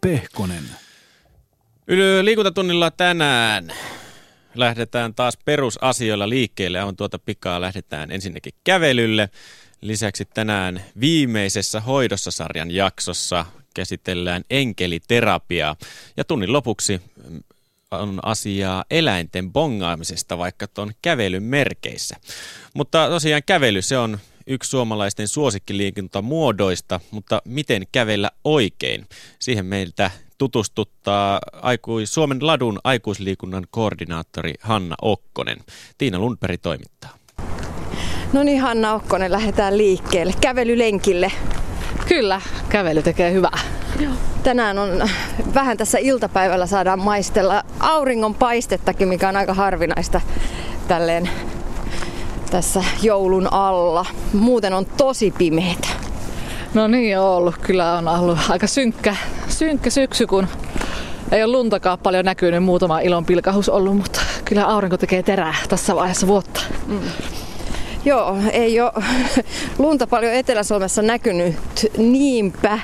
Pehkonen. Liikuntatunnilla tänään lähdetään taas perusasioilla liikkeelle. On tuota pikaa lähdetään ensinnäkin kävelylle. Lisäksi tänään viimeisessä hoidossa sarjan jaksossa käsitellään enkeliterapiaa. Ja tunnin lopuksi on asiaa eläinten bongaamisesta vaikka tuon kävelyn merkeissä. Mutta tosiaan kävely se on yksi suomalaisten suosikkiliikuntamuodoista, mutta miten kävellä oikein? Siihen meiltä tutustuttaa aikui, Suomen ladun aikuisliikunnan koordinaattori Hanna Okkonen. Tiina Lundberg toimittaa. No niin Hanna Okkonen, lähdetään liikkeelle. Kävelylenkille. Kyllä, kävely tekee hyvää. Joo. Tänään on vähän tässä iltapäivällä saadaan maistella auringon paistettakin, mikä on aika harvinaista tälleen tässä joulun alla. Muuten on tosi pimeitä. No niin on ollut. Kyllä on ollut aika synkkä, synkkä syksy, kun ei ole luntakaan paljon näkynyt. Muutama ilon pilkahus ollut, mutta kyllä aurinko tekee terää tässä vaiheessa vuotta. Mm. Joo, ei ole lunta paljon Etelä-Suomessa näkynyt, niinpä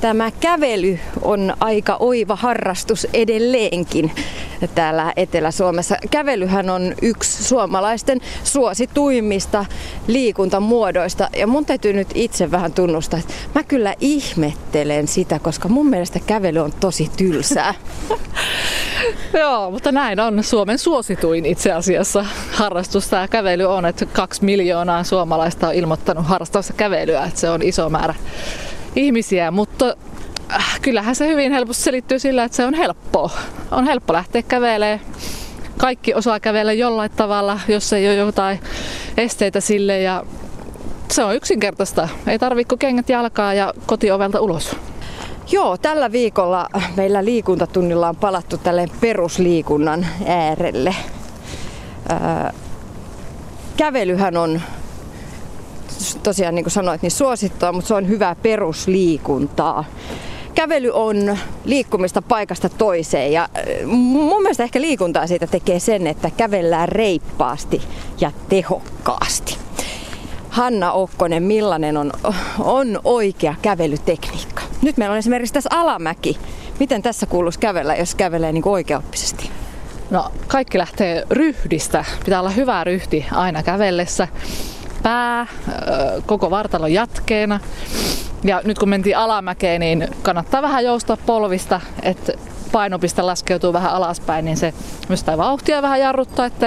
tämä kävely on aika oiva harrastus edelleenkin täällä Etelä-Suomessa. Kävelyhän on yksi suomalaisten suosituimmista liikuntamuodoista ja mun täytyy nyt itse vähän tunnustaa, että mä kyllä ihmettelen sitä, koska mun mielestä kävely on tosi tylsää. Joo, mutta näin on Suomen suosituin itse asiassa harrastus. Tämä kävely on, että kaksi miljoonaa suomalaista on ilmoittanut harrastavassa kävelyä, että se on iso määrä ihmisiä, mutta kyllähän se hyvin helposti selittyy sillä, että se on helppoa. On helppo lähteä kävelemään. Kaikki osaa kävellä jollain tavalla, jos ei ole jotain esteitä sille ja se on yksinkertaista. Ei tarvitse kengät jalkaa ja kotiovelta ulos. Joo, tällä viikolla meillä liikuntatunnilla on palattu tälle perusliikunnan äärelle. Ää, kävelyhän on tosiaan niin kuin sanoit, niin suosittua, mutta se on hyvää perusliikuntaa. Kävely on liikkumista paikasta toiseen ja mun mielestä ehkä liikuntaa siitä tekee sen, että kävellään reippaasti ja tehokkaasti. Hanna Okkonen, millainen on, on oikea kävelytekniikka? Nyt meillä on esimerkiksi tässä alamäki. Miten tässä kuuluisi kävellä, jos kävelee niin oikeaoppisesti? No, kaikki lähtee ryhdistä. Pitää olla hyvä ryhti aina kävellessä. Pää, koko vartalon jatkeena. Ja nyt kun mentiin alamäkeen, niin kannattaa vähän joustaa polvista, että painopiste laskeutuu vähän alaspäin, niin se myös sitä vauhtia vähän jarruttaa, että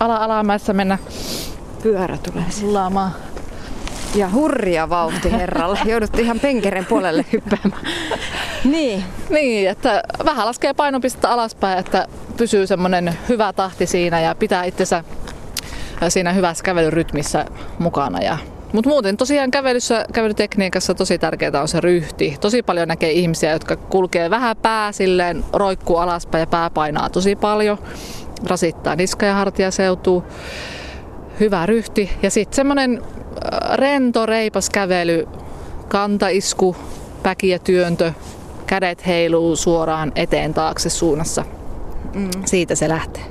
ala-alamäessä mennä pyörä tulee laamaan. Ja hurria vauhti herralle. Joudut ihan penkeren puolelle hyppäämään. niin. Niin, että vähän laskee painopistettä alaspäin, että pysyy semmoinen hyvä tahti siinä ja pitää itsensä siinä hyvässä kävelyrytmissä mukana. Ja mutta muuten tosiaan kävelyssä, kävelytekniikassa tosi tärkeää on se ryhti. Tosi paljon näkee ihmisiä, jotka kulkee vähän pää silleen, roikkuu alaspäin ja pää painaa tosi paljon. Rasittaa niska ja hartia seutuu. Hyvä ryhti. Ja sitten semmoinen rento, reipas kävely, kantaisku, päki ja työntö, kädet heiluu suoraan eteen taakse suunnassa. Mm. Siitä se lähtee.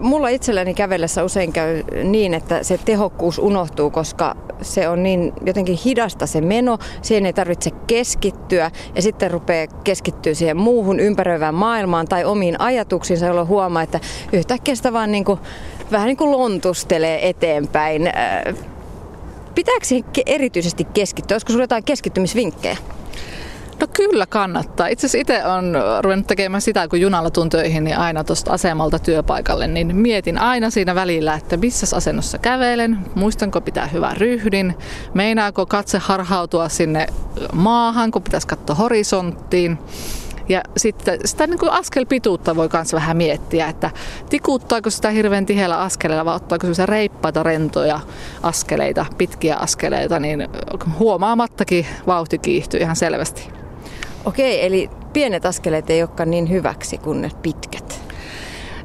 Mulla itselläni kävellessä usein käy niin, että se tehokkuus unohtuu, koska se on niin jotenkin hidasta se meno, siihen ei tarvitse keskittyä ja sitten rupeaa keskittyä siihen muuhun ympäröivään maailmaan tai omiin ajatuksiinsa, jolloin huomaa, että yhtäkkiä sitä vaan niin kuin, vähän niin kuin lontustelee eteenpäin. Pitääkö siihen erityisesti keskittyä? Olisiko sinulla jotain keskittymisvinkkejä? No kyllä kannattaa. Itse asiassa itse olen ruvennut tekemään sitä, kun junalla tuun töihin, niin aina tuosta asemalta työpaikalle, niin mietin aina siinä välillä, että missä asennossa kävelen, muistanko pitää hyvän ryhdin, meinaako katse harhautua sinne maahan, kun pitäisi katsoa horisonttiin. Ja sitten sitä niin kuin askelpituutta voi myös vähän miettiä, että tikuttaako sitä hirveän tiheällä askeleella vai ottaako se reippaita, rentoja askeleita, pitkiä askeleita, niin huomaamattakin vauhti kiihtyy ihan selvästi. Okei, eli pienet askeleet ei olekaan niin hyväksi kuin ne pitkät.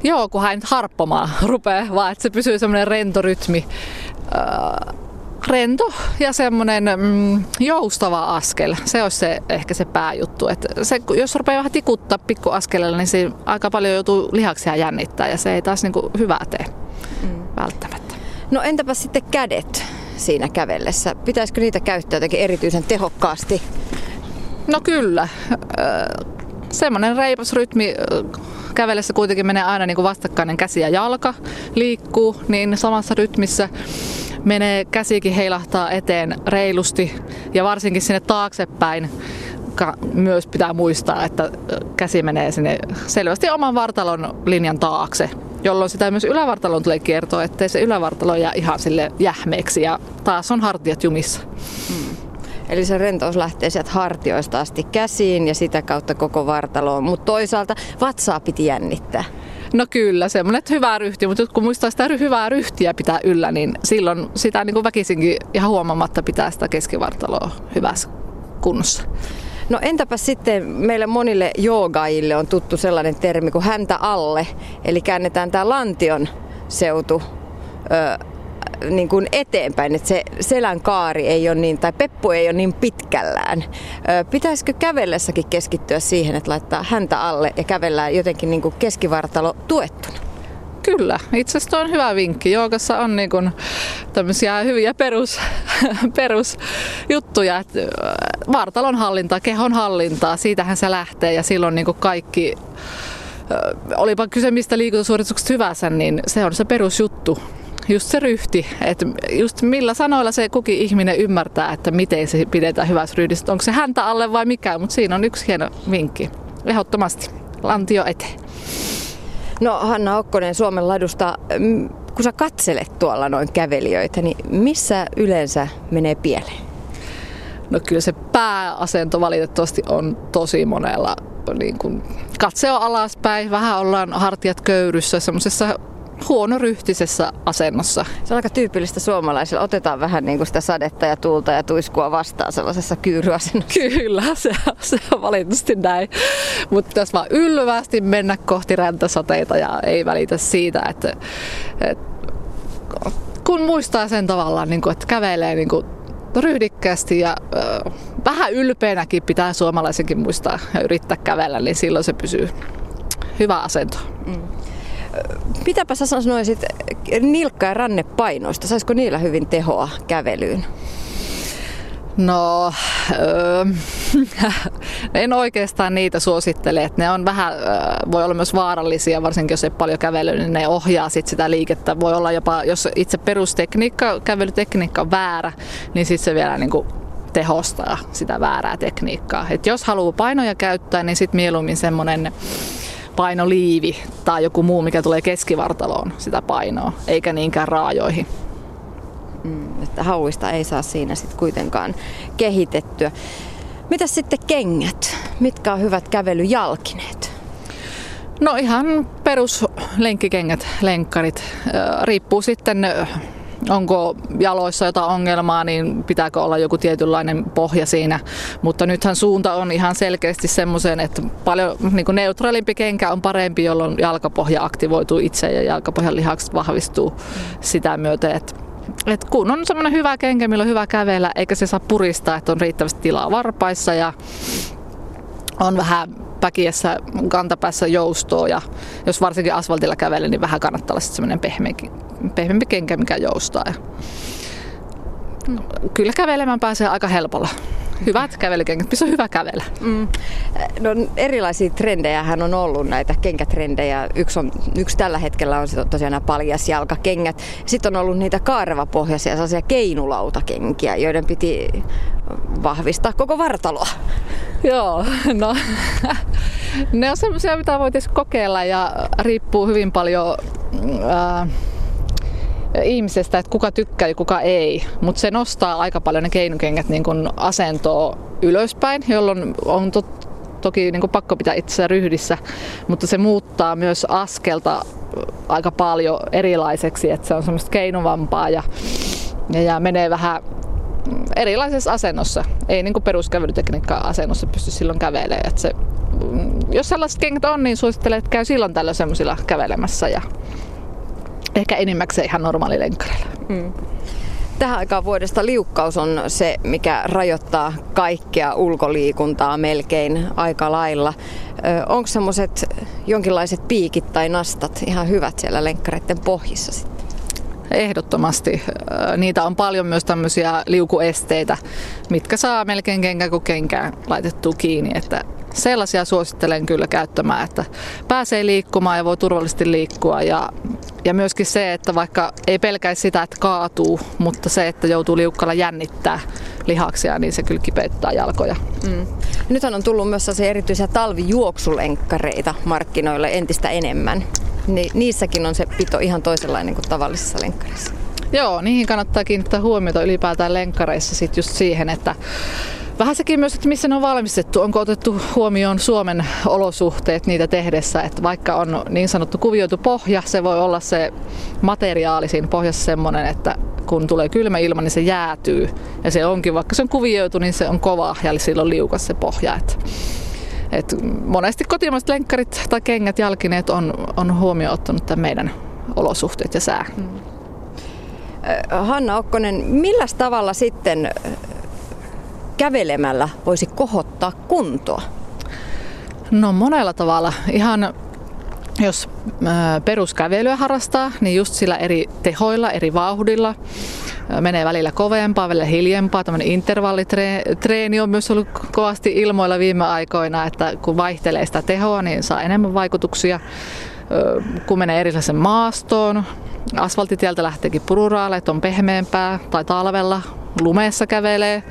Joo, kun hän harppomaan rupeaa, vaan että se pysyy semmoinen rentorytmi. Öö, rento ja semmoinen mm, joustava askel. Se olisi se, ehkä se pääjuttu. Et se, jos rupeaa vähän tikuttaa pikkuaskeleella, niin se aika paljon joutuu lihaksia jännittää ja se ei taas niinku hyvää tee mm. välttämättä. No entäpä sitten kädet siinä kävellessä? Pitäisikö niitä käyttää jotenkin erityisen tehokkaasti? No kyllä. Semmoinen reipas rytmi kävellessä kuitenkin menee aina niin kuin vastakkainen käsi ja jalka liikkuu, niin samassa rytmissä menee käsikin heilahtaa eteen reilusti ja varsinkin sinne taaksepäin myös pitää muistaa, että käsi menee sinne selvästi oman vartalon linjan taakse, jolloin sitä myös ylävartalon tulee kiertoa, ettei se ylävartalo jää ihan sille jähmeeksi ja taas on hartiat jumissa. Hmm. Eli se rentous lähtee sieltä hartioista asti käsiin ja sitä kautta koko vartaloon, mutta toisaalta vatsaa piti jännittää. No kyllä, semmoinen hyvä ryhti, mutta kun muistaa sitä hyvää ryhtiä pitää yllä, niin silloin sitä niin kuin väkisinkin ihan huomaamatta pitää sitä keskivartaloa hyvässä kunnossa. No entäpä sitten meille monille joogaajille on tuttu sellainen termi kuin häntä alle, eli käännetään tämä lantion seutu ö, niin kuin eteenpäin, että se selän kaari ei ole niin, tai peppu ei ole niin pitkällään. Pitäisikö kävellessäkin keskittyä siihen, että laittaa häntä alle ja kävellään jotenkin niin kuin keskivartalo tuettuna? Kyllä, itse asiassa on hyvä vinkki. Joogassa on niin kuin tämmöisiä hyviä perus, perusjuttuja, vartalon hallintaa, kehon hallintaa, siitähän se lähtee ja silloin niin kuin kaikki olipa kyse mistä liikuntasuorituksesta hyvänsä, niin se on se perusjuttu. Just se ryhti, että just millä sanoilla se kukin ihminen ymmärtää, että miten se pidetään hyvässä ryhdissä. Onko se häntä alle vai mikä, mutta siinä on yksi hieno vinkki. Ehdottomasti. Lantio eteen. No Hanna Okkonen Suomen ladusta, kun sä katselet tuolla noin kävelijöitä, niin missä yleensä menee pieleen? No kyllä se pääasento valitettavasti on tosi monella niin kun katse on alaspäin, vähän ollaan hartiat köyryssä, semmoisessa huonoryhtisessä asennossa. Se on aika tyypillistä suomalaisilla. Otetaan vähän niin kuin sitä sadetta ja tuulta ja tuiskua vastaan sellaisessa kyyryasennossa. Kyllä, se, se on valitettavasti näin. Mutta pitäisi vaan ylvästi mennä kohti räntäsateita ja ei välitä siitä, että, että kun muistaa sen tavallaan, niin kuin, että kävelee niin kuin ryhdikkäästi ja äh, vähän ylpeänäkin pitää suomalaisenkin muistaa ja yrittää kävellä, niin silloin se pysyy hyvä asento. Mm. Mitäpä sä sanoisit nilkka- ja rannepainoista? Saisiko niillä hyvin tehoa kävelyyn? No, öö, en oikeastaan niitä suosittele. Ne on vähän, voi olla myös vaarallisia, varsinkin jos ei paljon kävely, niin ne ohjaa sit sitä liikettä. Voi olla jopa, jos itse perustekniikka, kävelytekniikka on väärä, niin sitten se vielä niin kuin tehostaa sitä väärää tekniikkaa. Et jos haluaa painoja käyttää, niin sitten mieluummin semmoinen painoliivi tai joku muu, mikä tulee keskivartaloon sitä painoa, eikä niinkään raajoihin. Mm, että hauista ei saa siinä sitten kuitenkaan kehitettyä. Mitä sitten kengät? Mitkä on hyvät kävelyjalkineet? No ihan peruslenkkikengät, lenkkarit. Riippuu sitten onko jaloissa jotain ongelmaa, niin pitääkö olla joku tietynlainen pohja siinä. Mutta nythän suunta on ihan selkeästi semmoisen, että paljon niin kuin neutraalimpi kenkä on parempi, jolloin jalkapohja aktivoituu itse ja jalkapohjan lihakset vahvistuu sitä myöten, että et kun on semmoinen hyvä kenkä, millä on hyvä kävellä, eikä se saa puristaa, että on riittävästi tilaa varpaissa ja on vähän päkiessä kantapäässä joustoa ja jos varsinkin asfaltilla kävelee, niin vähän kannattaa olla semmoinen pehmeäkin pehmeämpi kenkä, mikä joustaa. Ja kyllä kävelemään pääsee aika helpolla. Hyvät kävelykengät, missä on hyvä kävellä. Mm. No, erilaisia trendejä hän on ollut näitä kenkätrendejä. Yksi, on, yksi tällä hetkellä on tosiaan nämä paljasjalkakengät. Sitten on ollut niitä kaarvapohjaisia sellaisia keinulautakenkiä, joiden piti vahvistaa koko vartaloa. Joo, no ne on semmoisia, mitä voitaisiin kokeilla ja riippuu hyvin paljon äh, ihmisestä, että kuka tykkää ja kuka ei. Mutta se nostaa aika paljon ne keinukengät niin kun asentoa ylöspäin, jolloin on tot, toki niin pakko pitää itse ryhdissä, mutta se muuttaa myös askelta aika paljon erilaiseksi, että se on semmoista keinuvampaa ja, ja, ja menee vähän erilaisessa asennossa. Ei niin peruskävelytekniikka asennossa pysty silloin kävelemään. Että se, jos sellaiset kengät on, niin suosittelen, että käy silloin tällä semmoisilla kävelemässä ja ehkä enimmäkseen ihan normaali lenkkareilla. Mm. Tähän aikaan vuodesta liukkaus on se, mikä rajoittaa kaikkea ulkoliikuntaa melkein aika lailla. Onko semmoiset jonkinlaiset piikit tai nastat ihan hyvät siellä lenkkareiden pohjissa sitten? Ehdottomasti. Niitä on paljon myös tämmöisiä liukuesteitä, mitkä saa melkein kenkä kuin kenkään laitettu kiinni. Että sellaisia suosittelen kyllä käyttämään, että pääsee liikkumaan ja voi turvallisesti liikkua. Ja, ja myöskin se, että vaikka ei pelkäisi sitä, että kaatuu, mutta se, että joutuu liukkalla jännittää lihaksia, niin se kyllä kipeyttää jalkoja. Mm. Nythän on tullut myös erityisiä talvijuoksulenkkareita markkinoille entistä enemmän. Ni, niissäkin on se pito ihan toisenlainen kuin tavallisissa lenkkareissa. Joo, niihin kannattaa kiinnittää huomiota ylipäätään lenkkareissa sit just siihen, että Vähän sekin myös, että missä ne on valmistettu. Onko otettu huomioon Suomen olosuhteet niitä tehdessä, että vaikka on niin sanottu kuvioitu pohja, se voi olla se materiaali siinä pohjassa semmoinen, että kun tulee kylmä ilma, niin se jäätyy. Ja se onkin, vaikka se on kuvioitu, niin se on kova ja silloin liukas se pohja. Että et monesti kotimaiset lenkkarit tai kengät, jalkineet on, on huomioon ottanut tämän meidän olosuhteet ja sää. Hmm. Hanna Okkonen, millä tavalla sitten kävelemällä voisi kohottaa kuntoa? No monella tavalla. Ihan jos peruskävelyä harrastaa, niin just sillä eri tehoilla, eri vauhdilla. Menee välillä kovempaa, välillä hiljempaa. Tämmöinen intervallitreeni on myös ollut kovasti ilmoilla viime aikoina, että kun vaihtelee sitä tehoa, niin saa enemmän vaikutuksia. Kun menee erilaisen maastoon, asfaltitieltä lähteekin pururaaleet, on pehmeämpää, tai talvella lumeessa kävelee,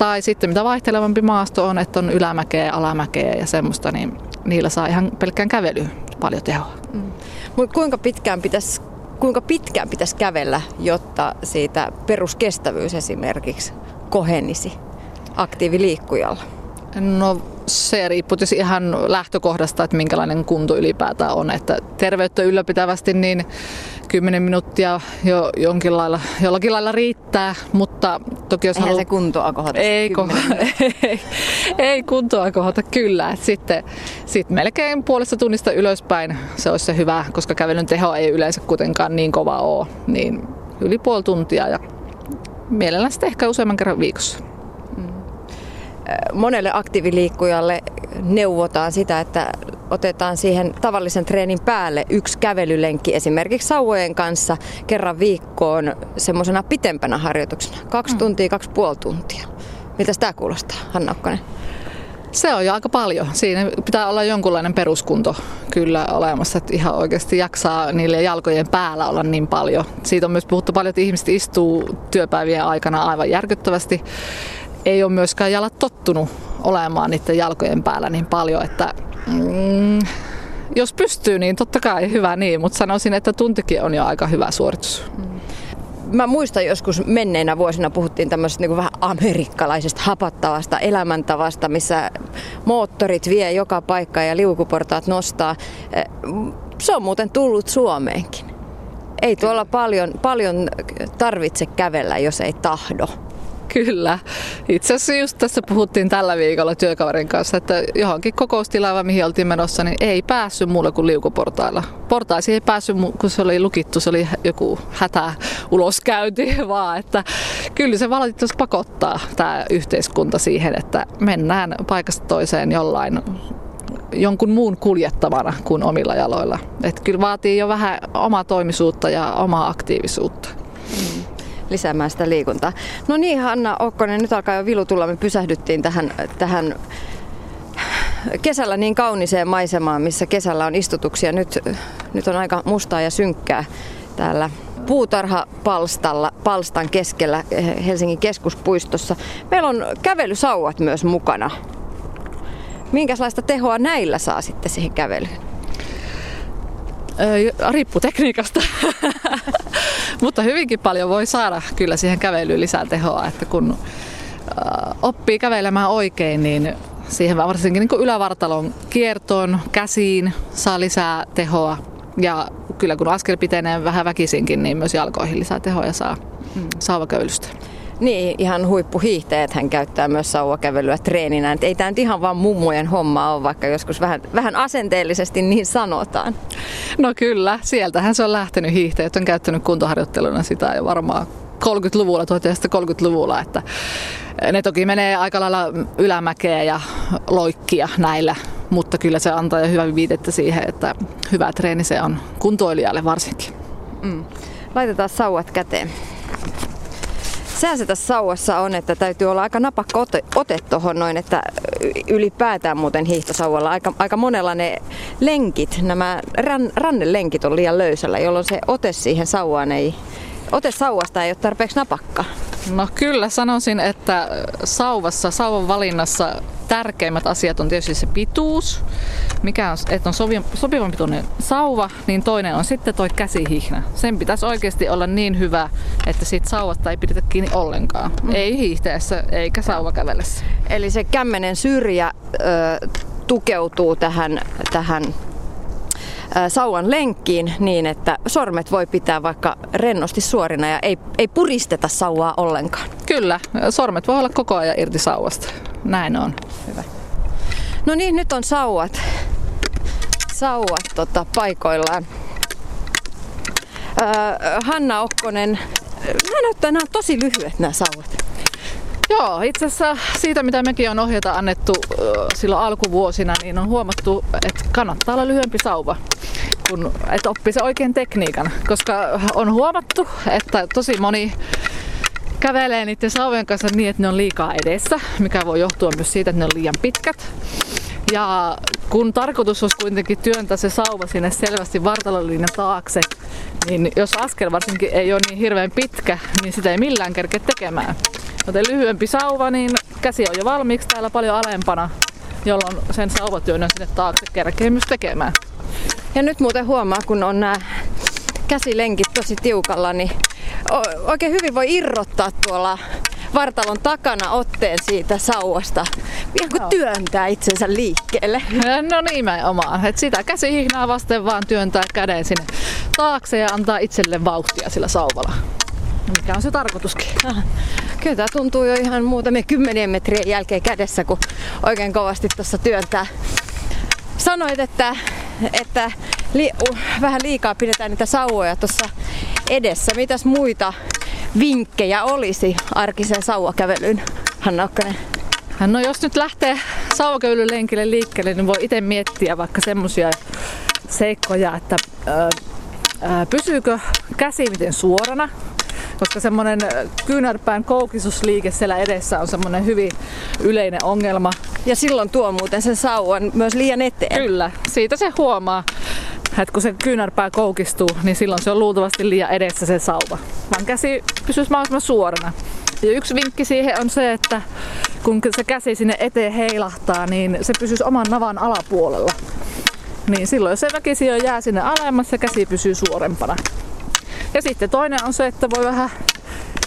tai sitten mitä vaihtelevampi maasto on, että on ylämäkeä, alamäkeä ja semmoista, niin niillä saa ihan pelkkään kävely paljon tehoa. Mm. Mutta kuinka pitkään pitäisi kuinka pitkään pitäisi kävellä, jotta siitä peruskestävyys esimerkiksi kohenisi aktiiviliikkujalla? No se riippuu ihan lähtökohdasta, että minkälainen kunto ylipäätään on. Että terveyttä ylläpitävästi niin 10 minuuttia jo jonkin lailla, jollakin lailla riittää, mutta toki jos Eihän halu... se kuntoa kohota. Ei, ko... ei, ei kuntoa kohota, kyllä. Sitten sit melkein puolesta tunnista ylöspäin se olisi se hyvä, koska kävelyn teho ei yleensä kuitenkaan niin kova ole. Niin yli puoli tuntia ja mielellään sitten ehkä useamman kerran viikossa monelle aktiiviliikkujalle neuvotaan sitä, että otetaan siihen tavallisen treenin päälle yksi kävelylenkki esimerkiksi sauvojen kanssa kerran viikkoon semmoisena pitempänä harjoituksena. Kaksi mm. tuntia, kaksi puoli tuntia. Miltä tämä kuulostaa, Hanna Okkanen? Se on jo aika paljon. Siinä pitää olla jonkunlainen peruskunto kyllä olemassa, että ihan oikeasti jaksaa niille jalkojen päällä olla niin paljon. Siitä on myös puhuttu paljon, että ihmiset istuu työpäivien aikana aivan järkyttävästi ei ole myöskään jalat tottunut olemaan niiden jalkojen päällä niin paljon, että mm, jos pystyy, niin totta kai hyvä niin, mutta sanoisin, että tuntikin on jo aika hyvä suoritus. Mm. Mä muistan joskus menneinä vuosina puhuttiin tämmöisestä niin vähän amerikkalaisesta hapattavasta elämäntavasta, missä moottorit vie joka paikkaan ja liukuportaat nostaa. Eh, se on muuten tullut Suomeenkin. Ei tuolla paljon, paljon tarvitse kävellä, jos ei tahdo. Kyllä. Itse asiassa just tässä puhuttiin tällä viikolla työkaverin kanssa, että johonkin kokoustilaan, mihin oltiin menossa, niin ei päässyt muulle kuin liukuportailla. Portaisiin ei päässyt, kun se oli lukittu, se oli joku hätä uloskäynti, vaan että kyllä se valitettavasti pakottaa tämä yhteiskunta siihen, että mennään paikasta toiseen jollain jonkun muun kuljettavana kuin omilla jaloilla. Et kyllä vaatii jo vähän omaa toimisuutta ja omaa aktiivisuutta. Mm lisäämään sitä liikuntaa. No niin, Hanna Okkonen, nyt alkaa jo vilu tulla. Me pysähdyttiin tähän, tähän kesällä niin kauniseen maisemaan, missä kesällä on istutuksia. Nyt, nyt on aika mustaa ja synkkää täällä puutarhapalstalla, palstan keskellä Helsingin keskuspuistossa. Meillä on kävelysauvat myös mukana. Minkälaista tehoa näillä saa sitten siihen kävelyyn? Riippuu tekniikasta. Mutta hyvinkin paljon voi saada kyllä siihen kävelyyn lisää tehoa, että kun oppii kävelemään oikein, niin siihen varsinkin niin ylävartalon kiertoon, käsiin saa lisää tehoa. Ja kyllä kun askel pitenee vähän väkisinkin, niin myös jalkoihin lisää tehoa saa mm. saavaköilystä. Niin, ihan huippuhiihtäjät hän käyttää myös sauvakävelyä treeninä. Et ei tämä nyt ihan vaan mummojen homma ole, vaikka joskus vähän, vähän asenteellisesti niin sanotaan. No kyllä, sieltähän se on lähtenyt hiihtäjät on käyttänyt kuntoharjoitteluna sitä jo varmaan 30-luvulla, 1930-luvulla, että ne toki menee aika lailla ylämäkeä ja loikkia näillä, mutta kyllä se antaa jo hyvää viitettä siihen, että hyvä treeni se on kuntoilijalle varsinkin. Mm. Laitetaan sauvat käteen. Sehän se tässä sauvassa on, että täytyy olla aika napakka ote, ote tuohon noin, että ylipäätään muuten hiihtosauvalla aika, aika monella ne lenkit, nämä ran, rannelenkit on liian löysällä, jolloin se ote siihen sauvaan ei, ote sauvasta ei ole tarpeeksi napakka. No kyllä sanoisin, että sauvassa, sauvan valinnassa tärkeimmät asiat on tietysti se pituus, mikä on, että on sovi, sopivan pituinen sauva, niin toinen on sitten toi käsihihna. Sen pitäisi oikeasti olla niin hyvä, että siitä sauvasta ei pidetä kiinni ollenkaan. Mm. Ei hiihteessä eikä sauvakävellessä. Eli se kämmenen syrjä ö, tukeutuu tähän, tähän sauvan lenkkiin niin, että sormet voi pitää vaikka rennosti suorina ja ei, ei puristeta sauvaa ollenkaan. Kyllä, sormet voi olla koko ajan irti sauvasta. Näin on. Hyvä. No niin, nyt on sauvat, sauvat tota, paikoillaan. Öö, Hanna Okkonen, nämä näyttää, nämä on tosi lyhyet nämä sauvat. Joo, itse asiassa siitä mitä mekin on ohjata annettu silloin alkuvuosina, niin on huomattu, että kannattaa olla lyhyempi sauva, kun et oppii se oikein tekniikan. Koska on huomattu, että tosi moni kävelee niiden sauvojen kanssa niin, että ne on liikaa edessä, mikä voi johtua myös siitä, että ne on liian pitkät. Ja kun tarkoitus olisi kuitenkin työntää se sauva sinne selvästi vartalolinjan taakse, niin jos askel varsinkin ei ole niin hirveän pitkä, niin sitä ei millään kerkeä tekemään. Joten lyhyempi sauva, niin käsi on jo valmiiksi täällä paljon alempana, jolloin sen sauvatyön sinne taakse kerkee myös tekemään. Ja nyt muuten huomaa, kun on nämä käsilenkit tosi tiukalla, niin oikein hyvin voi irrottaa tuolla vartalon takana otteen siitä sauvasta. Ihan kuin työntää itsensä liikkeelle. No nimenomaan. Et sitä käsihihnaa vasten vaan työntää käden sinne taakse ja antaa itselle vauhtia sillä sauvalla. Mikä on se tarkoituskin. Kyllä tämä tuntuu jo ihan muutamia kymmenien metrien jälkeen kädessä, kun oikein kovasti tuossa työntää. Sanoit, että, että li, uh, vähän liikaa pidetään niitä sauvoja tuossa edessä. Mitäs muita vinkkejä olisi arkiseen sauvakävelyyn, Hanna Okkanen? No jos nyt lähtee sauvakävelylenkille liikkeelle, niin voi itse miettiä vaikka semmoisia seikkoja, että ää, pysyykö käsi miten suorana, koska semmoinen kyynärpään koukistusliike siellä edessä on semmoinen hyvin yleinen ongelma. Ja silloin tuo muuten sen sauvan myös liian eteen. Kyllä, siitä se huomaa että kun se kyynärpää koukistuu, niin silloin se on luultavasti liian edessä se sauva. Vaan käsi pysyisi mahdollisimman suorana. Ja yksi vinkki siihen on se, että kun se käsi sinne eteen heilahtaa, niin se pysyisi oman navan alapuolella. Niin silloin se väkisi jo jää sinne alemmas ja käsi pysyy suorempana. Ja sitten toinen on se, että voi vähän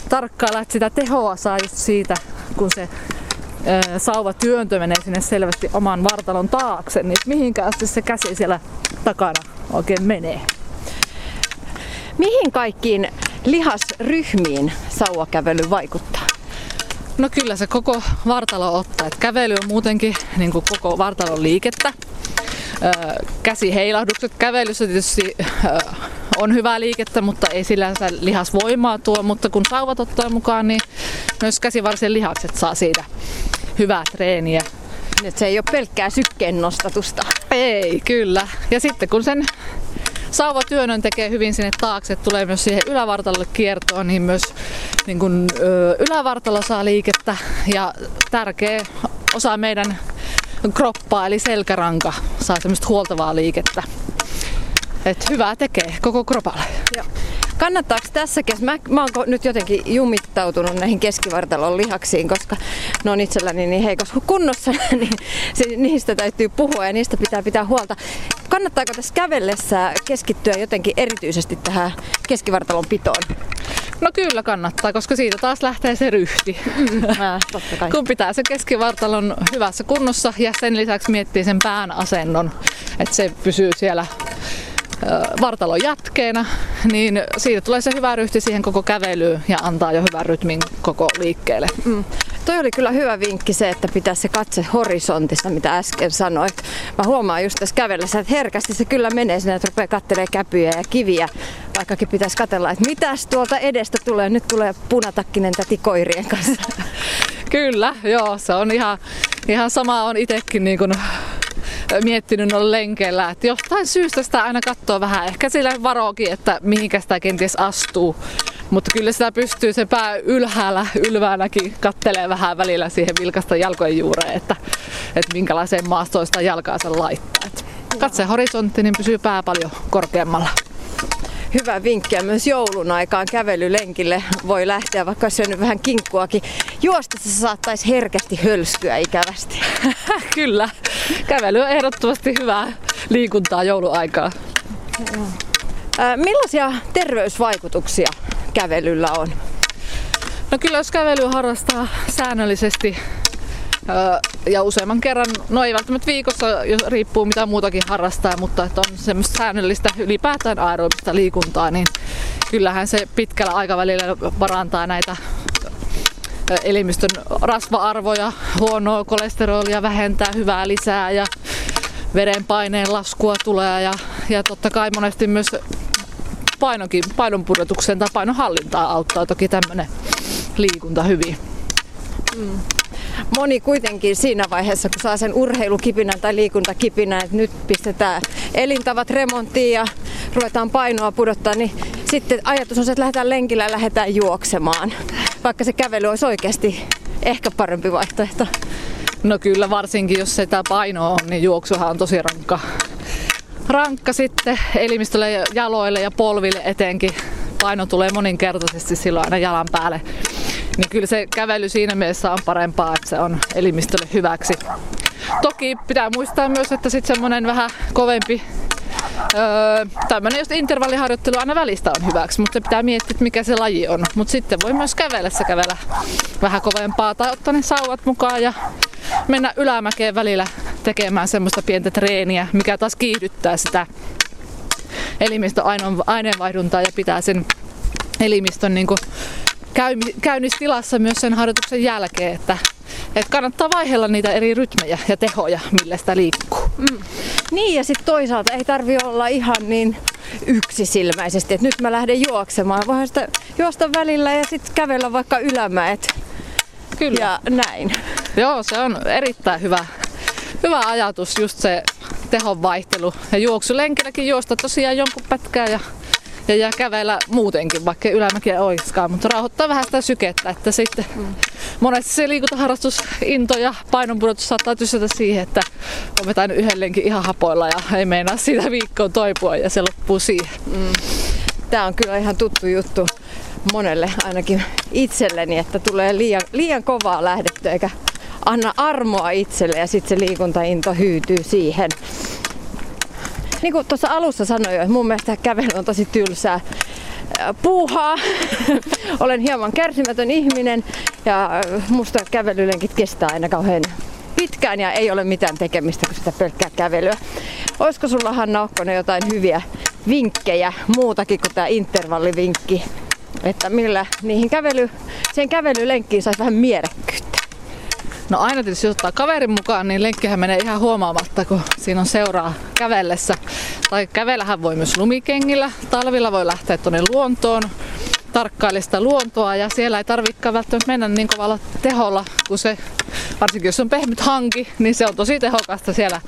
tarkkailla, että sitä tehoa saa just siitä, kun se sauva työntö menee sinne selvästi oman vartalon taakse, niin mihinkä asti se käsi siellä takana oikein menee. Mihin kaikkiin lihasryhmiin sauvakävely vaikuttaa? No kyllä se koko vartalo ottaa. Et kävely on muutenkin niin kuin koko vartalon liikettä. Käsiheilahdukset kävelyssä tietysti on hyvää liikettä, mutta ei sillä lihasvoimaa tuo, mutta kun sauvat ottaa mukaan, niin myös käsivarsien lihakset saa siitä hyvää treeniä. Nyt se ei ole pelkkää sykkeen nostatusta. Ei, kyllä. Ja sitten kun sen sauvatyönön tekee hyvin sinne taakse, tulee myös siihen ylävartalolle kiertoon, niin myös niin kun, ö, ylävartalo saa liikettä ja tärkeä osa meidän kroppaa eli selkäranka saa semmoista huoltavaa liikettä. Et hyvää tekee koko kropalle. Joo. Kannattaako tässä kes... Mä, mä oon nyt jotenkin jumittautunut näihin keskivartalon lihaksiin, koska ne on itselläni niin heikossa kunnossa, niin se, niistä täytyy puhua ja niistä pitää pitää huolta. Kannattaako tässä kävellessä keskittyä jotenkin erityisesti tähän keskivartalon pitoon? No kyllä kannattaa, koska siitä taas lähtee se ryhti. Äh, totta kai. Kun pitää se keskivartalon hyvässä kunnossa ja sen lisäksi miettii sen pään asennon, että se pysyy siellä vartalon jatkeena, niin siitä tulee se hyvä ryhti siihen koko kävelyyn ja antaa jo hyvän rytmin koko liikkeelle. Mm. Toi oli kyllä hyvä vinkki se, että pitää se katse horisontissa, mitä äsken sanoit. Mä huomaan just tässä kävellessä, että herkästi se kyllä menee sinne, että rupeaa kattelee käpyjä ja kiviä. Vaikkakin pitäisi katella, että mitäs tuolta edestä tulee. Nyt tulee punatakkinen täti koirien kanssa. Kyllä, joo, se on ihan, ihan sama on itsekin niin kun miettinyt noilla lenkeillä, että jostain syystä sitä aina katsoo vähän. Ehkä sillä varoakin, että mihinkä sitä kenties astuu. Mutta kyllä sitä pystyy se pää ylhäällä, ylväänäkin kattelee vähän välillä siihen vilkasta jalkojen juureen, että, että minkälaiseen maastoon sitä jalkaansa laittaa. Katse horisontti, niin pysyy pää paljon korkeammalla hyvä vinkki ja myös joulun aikaan kävelylenkille voi lähteä, vaikka olisi syönyt vähän kinkkuakin. Juostessa se saattaisi herkästi hölskyä ikävästi. Kyllä, kävely on ehdottomasti hyvää liikuntaa jouluaikaa. Millaisia terveysvaikutuksia kävelyllä on? No kyllä jos kävely harrastaa säännöllisesti ja useamman kerran, no ei välttämättä viikossa, jos riippuu mitä muutakin harrastaa, mutta että on semmoista säännöllistä ylipäätään aerobista liikuntaa, niin kyllähän se pitkällä aikavälillä parantaa näitä elimistön rasva-arvoja, huonoa kolesterolia vähentää, hyvää lisää ja verenpaineen laskua tulee ja, ja totta kai monesti myös painonkin, painonpudotukseen tai painonhallintaa auttaa toki tämmöinen liikunta hyvin. Mm moni kuitenkin siinä vaiheessa, kun saa sen urheilukipinän tai liikuntakipinän, että nyt pistetään elintavat remonttiin ja ruvetaan painoa pudottaa, niin sitten ajatus on se, että lähdetään lenkillä ja lähdetään juoksemaan. Vaikka se kävely olisi oikeasti ehkä parempi vaihtoehto. No kyllä, varsinkin jos sitä painoa on, niin juoksuhan on tosi rankka. Rankka sitten elimistölle, jaloille ja polville etenkin. Paino tulee moninkertaisesti silloin aina jalan päälle niin kyllä se kävely siinä mielessä on parempaa, että se on elimistölle hyväksi. Toki pitää muistaa myös, että sitten semmoinen vähän kovempi Öö, tämmöinen just intervalliharjoittelu aina välistä on hyväksi, mutta pitää miettiä, mikä se laji on. Mutta sitten voi myös kävellä se kävellä vähän kovempaa tai ottaa ne sauvat mukaan ja mennä ylämäkeen välillä tekemään semmoista pientä treeniä, mikä taas kiihdyttää sitä elimistön aineenvaihduntaa ja pitää sen elimistön niin kuin käynnistilassa myös sen harjoituksen jälkeen, että, että kannattaa vaihella niitä eri rytmejä ja tehoja, millä sitä liikkuu. Mm. Niin ja sitten toisaalta ei tarvi olla ihan niin yksisilmäisesti, että nyt mä lähden juoksemaan. Voihan sitä juosta välillä ja sitten kävellä vaikka ylämäet. Kyllä. Ja näin. Joo, se on erittäin hyvä, hyvä ajatus, just se tehon vaihtelu. Ja juoksulenkilläkin juosta tosiaan jonkun pätkää ja ja jää kävellä muutenkin, vaikka ylämäkiä oiskaan, mutta rauhoittaa vähän sitä sykettä, että sitten mm. monesti se liikuntaharrastus, into ja painonpudotus saattaa tysätä siihen, että on vetänyt yhdellenkin ihan hapoilla ja ei meinaa siitä viikkoon toipua ja se loppuu siihen. Mm. Tämä on kyllä ihan tuttu juttu monelle, ainakin itselleni, että tulee liian, liian kovaa lähdettyä eikä anna armoa itselle ja sitten se liikuntainto hyytyy siihen. Niin kuin tuossa alussa sanoin että mun mielestä kävely on tosi tylsää puuhaa. Olen hieman kärsimätön ihminen ja musta kävelylenkit kestää aina kauhean pitkään ja ei ole mitään tekemistä kuin sitä pelkkää kävelyä. Olisiko sulla Hanna Okkonen jotain hyviä vinkkejä muutakin kuin tämä intervallivinkki, että millä niihin kävely, sen kävelylenkkiin saisi vähän mielekkyyttä? No aina tietysti jos ottaa kaverin mukaan, niin lenkkihän menee ihan huomaamatta, kun siinä on seuraa kävellessä. Tai kävellähän voi myös lumikengillä. Talvilla voi lähteä tuonne luontoon tarkkailista luontoa ja siellä ei tarvitsekaan välttämättä mennä niin kovalla teholla, kun se, varsinkin jos on pehmyt hanki, niin se on tosi tehokasta siellä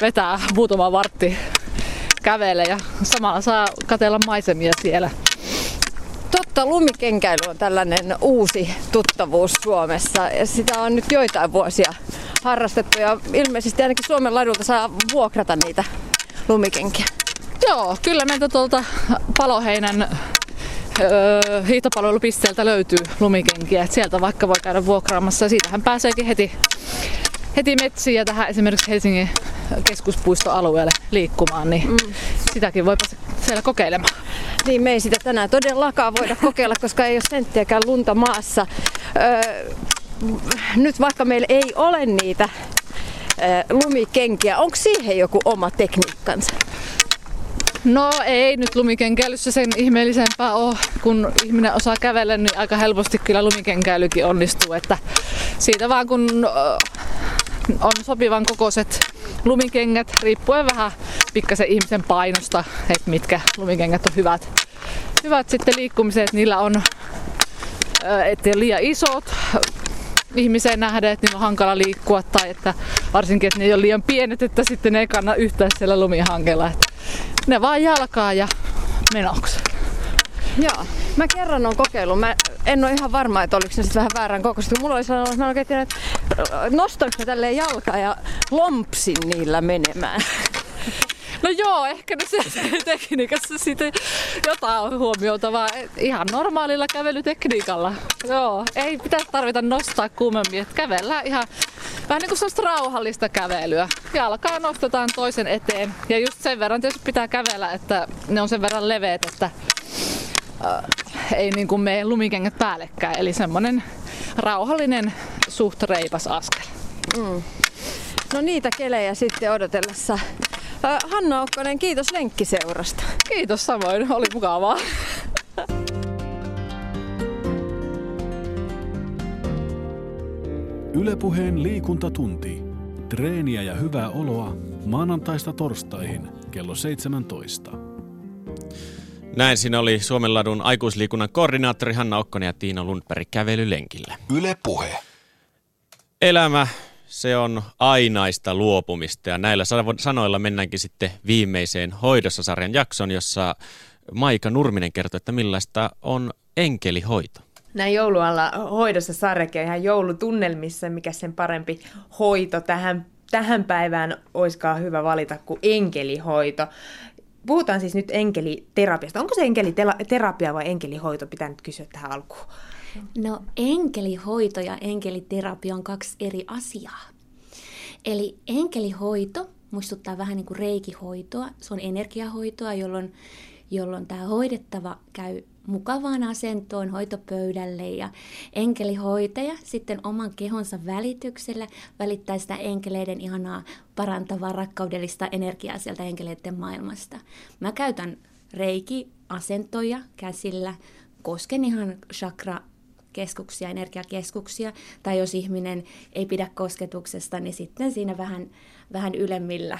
vetää muutama vartti kävele ja samalla saa katella maisemia siellä. Totta, lumikenkäily on tällainen uusi tuttavuus Suomessa ja sitä on nyt joitain vuosia harrastettu ja ilmeisesti ainakin Suomen ladulta saa vuokrata niitä lumikenkiä. Joo, kyllä meiltä tuolta Paloheinän öö, hiihtopalvelupisteeltä löytyy lumikenkiä. Et sieltä vaikka voi käydä vuokraamassa ja siitähän pääseekin heti, heti metsiin ja tähän esimerkiksi Helsingin keskuspuistoalueelle liikkumaan, niin mm. sitäkin voi päästä siellä kokeilemaan. Niin me ei sitä tänään todellakaan voida kokeilla, koska ei ole senttiäkään lunta maassa. Öö, nyt vaikka meillä ei ole niitä öö, lumikenkiä, onko siihen joku oma tekniikkansa? No ei nyt lumikenkäilyssä sen ihmeellisempää ole, kun ihminen osaa kävellä, niin aika helposti kyllä lumikenkäilykin onnistuu. Että siitä vaan kun on sopivan kokoiset lumikengät, riippuen vähän pikkasen ihmisen painosta, että mitkä lumikengät on hyvät, hyvät sitten liikkumiseen, että niillä on, ettei ole liian isot, ihmiseen nähdä, että niillä on hankala liikkua tai että varsinkin, että ne ei ole liian pienet, että sitten ne ei kanna yhtään siellä lumihangella. Että ne vaan jalkaa ja menoksi. Joo. Mä kerran on kokeillut. Mä en ole ihan varma, että oliko se vähän väärän kokoista. Mulla oli sellainen, että mä oikein että nostoinko mä tälleen jalkaa ja lompsin niillä menemään. No joo, ehkä no se tekniikassa sitten jotain on huomioitavaa. Ihan normaalilla kävelytekniikalla. Joo, ei pitäisi tarvita nostaa kuumemmin, että kävellään ihan vähän niin kuin sellaista rauhallista kävelyä. Jalkaa nostetaan toisen eteen ja just sen verran tietysti pitää kävellä, että ne on sen verran leveät, että ei niin kuin mene lumikengät päällekkäin. Eli semmoinen rauhallinen, suht reipas askel. Mm. No niitä kelejä sitten odotellessa. Äh, Hanna Okkonen, kiitos lenkkiseurasta. Kiitos samoin, oli mukavaa. Ylepuheen liikuntatunti. Treeniä ja hyvää oloa maanantaista torstaihin kello 17. Näin siinä oli Suomenladun aikuisliikunnan koordinaattori Hanna Okkonen ja Tiina Lundberg kävelylenkillä. Yle Puhe. Elämä, se on ainaista luopumista ja näillä sanoilla mennäänkin sitten viimeiseen hoidossa sarjan jakson, jossa Maika Nurminen kertoo, että millaista on enkelihoito. Näin joulualla hoidossa sarjakin on ihan joulutunnelmissa, mikä sen parempi hoito tähän tähän päivään olisikaan hyvä valita kuin enkelihoito. Puhutaan siis nyt enkeliterapiasta. Onko se enkeliterapia vai enkelihoito? Pitää nyt kysyä tähän alkuun. No enkelihoito ja enkeliterapia on kaksi eri asiaa. Eli enkelihoito muistuttaa vähän niin kuin reikihoitoa. Se on energiahoitoa, jolloin, jolloin tämä hoidettava käy mukavaan asentoon hoitopöydälle ja enkelihoitaja sitten oman kehonsa välityksellä välittää sitä enkeleiden ihanaa parantavaa rakkaudellista energiaa sieltä enkeleiden maailmasta. Mä käytän reiki-asentoja käsillä, kosken ihan chakra keskuksia, energiakeskuksia, tai jos ihminen ei pidä kosketuksesta, niin sitten siinä vähän, vähän ylemmillä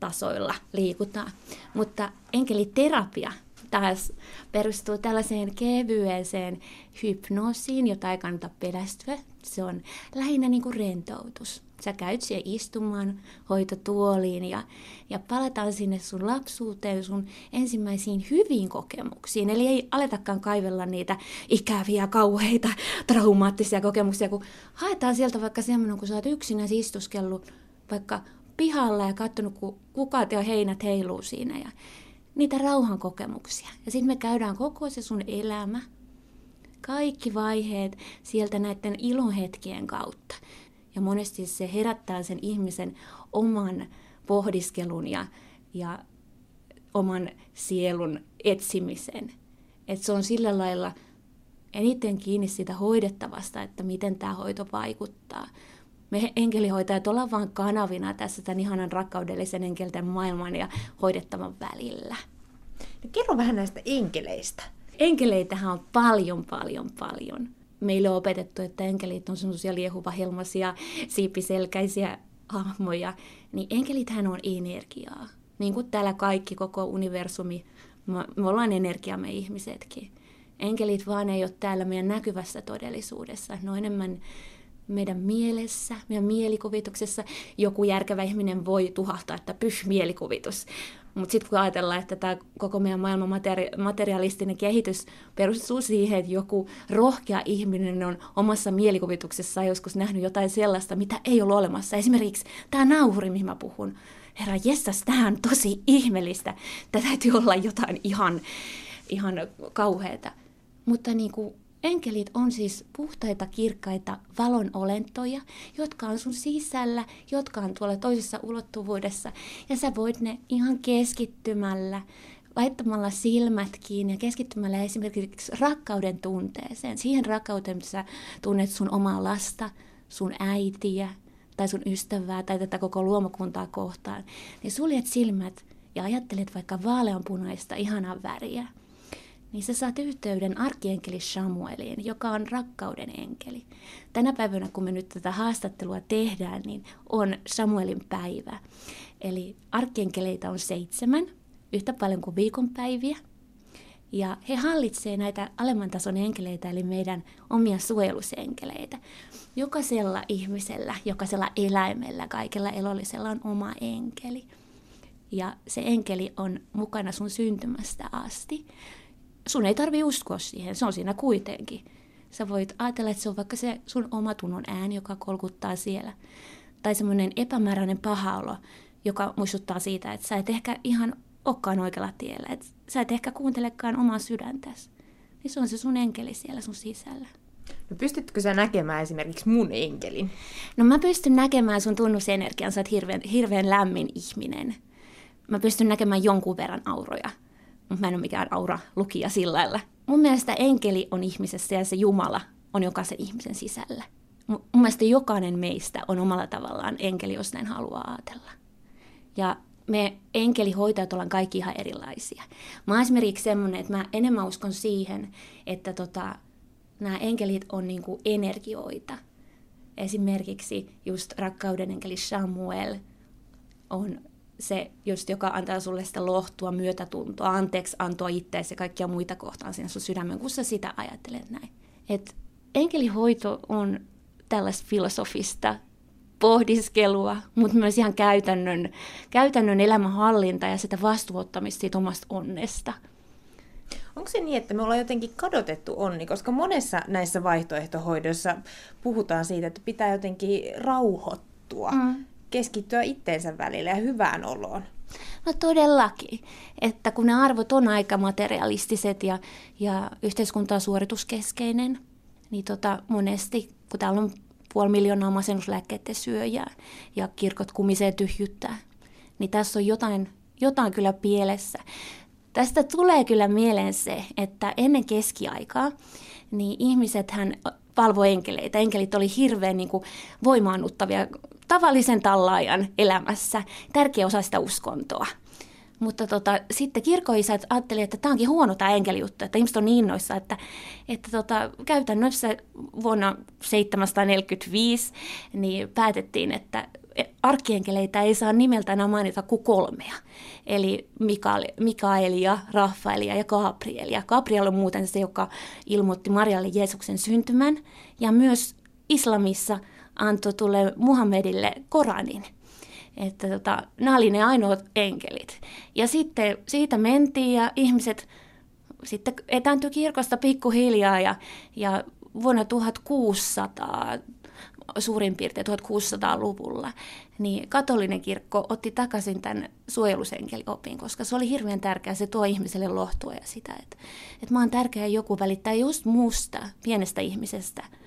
tasoilla liikutaan. Mutta enkeliterapia taas perustuu tällaiseen kevyeseen hypnoosiin, jota ei kannata pelästyä. Se on lähinnä niin kuin rentoutus. Sä käyt siellä istumaan hoitotuoliin ja, ja palataan sinne sun lapsuuteen, sun ensimmäisiin hyviin kokemuksiin. Eli ei aletakaan kaivella niitä ikäviä, kauheita, traumaattisia kokemuksia, kun haetaan sieltä vaikka semmoinen, kun sä oot yksinäsi istuskellut vaikka pihalla ja katsonut, kun kukat ja heinät heiluu siinä. Ja niitä rauhan kokemuksia. Ja sitten me käydään koko se sun elämä, kaikki vaiheet sieltä näiden ilohetkien kautta. Ja monesti se herättää sen ihmisen oman pohdiskelun ja, ja oman sielun etsimisen. Että se on sillä lailla eniten kiinni siitä hoidettavasta, että miten tämä hoito vaikuttaa. Me enkelihoitajat ollaan vain kanavina tässä tämän ihanan rakkaudellisen enkelten maailman ja hoidettavan välillä. No kerro vähän näistä enkeleistä. Enkeleitähän on paljon, paljon, paljon. Meille on opetettu, että enkelit on sellaisia liehuvahelmaisia, siipiselkäisiä hahmoja. Niin enkelithän on energiaa. Niin kuin täällä kaikki, koko universumi, me ollaan energiaa me ihmisetkin. Enkelit vaan ei ole täällä meidän näkyvässä todellisuudessa. Ne on enemmän meidän mielessä, meidän mielikuvituksessa. Joku järkevä ihminen voi tuhahtaa, että pyh mielikuvitus. Mutta sitten kun ajatellaan, että tämä koko meidän maailman materi- materialistinen kehitys perustuu siihen, että joku rohkea ihminen on omassa mielikuvituksessaan joskus nähnyt jotain sellaista, mitä ei ole olemassa. Esimerkiksi tämä nauhuri, mihin mä puhun. Herra jessas, tämä on tosi ihmeellistä. Tämä täytyy olla jotain ihan, ihan kauheata. Mutta niin kuin Enkelit on siis puhtaita, kirkkaita valon olentoja, jotka on sun sisällä, jotka on tuolla toisessa ulottuvuudessa. Ja sä voit ne ihan keskittymällä, laittamalla silmät kiinni ja keskittymällä esimerkiksi rakkauden tunteeseen. Siihen rakkauteen, missä sä tunnet sun omaa lasta, sun äitiä tai sun ystävää tai tätä koko luomakuntaa kohtaan. Niin suljet silmät ja ajattelet vaikka vaaleanpunaista ihanaa väriä niin sä saat yhteyden arkienkeli Samueliin, joka on rakkauden enkeli. Tänä päivänä, kun me nyt tätä haastattelua tehdään, niin on Samuelin päivä. Eli arkienkeleitä on seitsemän, yhtä paljon kuin viikonpäiviä. Ja he hallitsevat näitä alemman tason enkeleitä, eli meidän omia suojelusenkeleitä. Jokaisella ihmisellä, jokaisella eläimellä, kaikella elollisella on oma enkeli. Ja se enkeli on mukana sun syntymästä asti. Sun ei tarvi uskoa siihen, se on siinä kuitenkin. Sä voit ajatella, että se on vaikka se sun oma tunnon ääni, joka kolkuttaa siellä. Tai semmoinen epämääräinen paha olo, joka muistuttaa siitä, että sä et ehkä ihan olekaan oikealla tiellä. Että sä et ehkä kuuntelekaan omaa sydäntäsi. Niin se on se sun enkeli siellä sun sisällä. No pystytkö sä näkemään esimerkiksi mun enkelin? No mä pystyn näkemään sun tunnusenergian, sä oot hirveän, hirveän lämmin ihminen. Mä pystyn näkemään jonkun verran auroja, mutta mä en ole mikään aura-lukija sillä lailla. Mun mielestä enkeli on ihmisessä ja se Jumala on jokaisen ihmisen sisällä. Mun mielestä jokainen meistä on omalla tavallaan enkeli, jos näin haluaa ajatella. Ja me enkelihoitajat ollaan kaikki ihan erilaisia. Mä oon esimerkiksi semmoinen, että mä enemmän uskon siihen, että tota, nämä enkelit on niinku energioita. Esimerkiksi just rakkauden enkeli Samuel on se, just joka antaa sulle sitä lohtua, myötätuntoa, anteeksi antoa itseäsi ja kaikkia muita kohtaan siinä sun sydämen, kun sä sitä ajattelet näin. Et enkelihoito on tällaista filosofista pohdiskelua, mutta myös ihan käytännön, käytännön elämänhallinta ja sitä vastuuttamista siitä omasta onnesta. Onko se niin, että me ollaan jotenkin kadotettu onni, koska monessa näissä vaihtoehtohoidoissa puhutaan siitä, että pitää jotenkin rauhoittua, mm. Keskittyä itteensä välillä ja hyvään oloon? No todellakin, että kun ne arvot on aika materialistiset ja, ja yhteiskunta on suorituskeskeinen, niin tota, monesti, kun täällä on puoli miljoonaa masennuslääkkeiden syöjää ja kirkot kumisee tyhjyttää. Niin tässä on jotain, jotain kyllä pielessä. Tästä tulee kyllä mieleen se, että ennen keskiaikaa niin ihmiset hän valvoi enkeleitä. Enkelit oli hirveän niin kuin, voimaannuttavia tavallisen tallaajan elämässä. Tärkeä osa sitä uskontoa. Mutta tota, sitten kirkoisät ajattelivat, että tämä onkin huono tämä enkelijuttu, että ihmiset on niin innoissa, että, että tota, käytännössä vuonna 745 niin päätettiin, että arkkienkeleitä ei saa nimeltä enää mainita kuin kolmea. Eli Mikaelia, Rafaelia ja Gabrielia. Gabriel on muuten se, joka ilmoitti Marialle Jeesuksen syntymän. Ja myös islamissa antoi tulle Muhammedille Koranin. Että tota, nämä oli ne ainoat enkelit. Ja sitten siitä mentiin ja ihmiset sitten etääntyi kirkosta pikkuhiljaa ja, ja vuonna 1600 suurin piirtein 1600-luvulla, niin katolinen kirkko otti takaisin tämän suojelusenkeliopin, koska se oli hirveän tärkeää, se tuo ihmiselle lohtua ja sitä, että, että mä oon tärkeä joku välittää just musta, pienestä ihmisestä –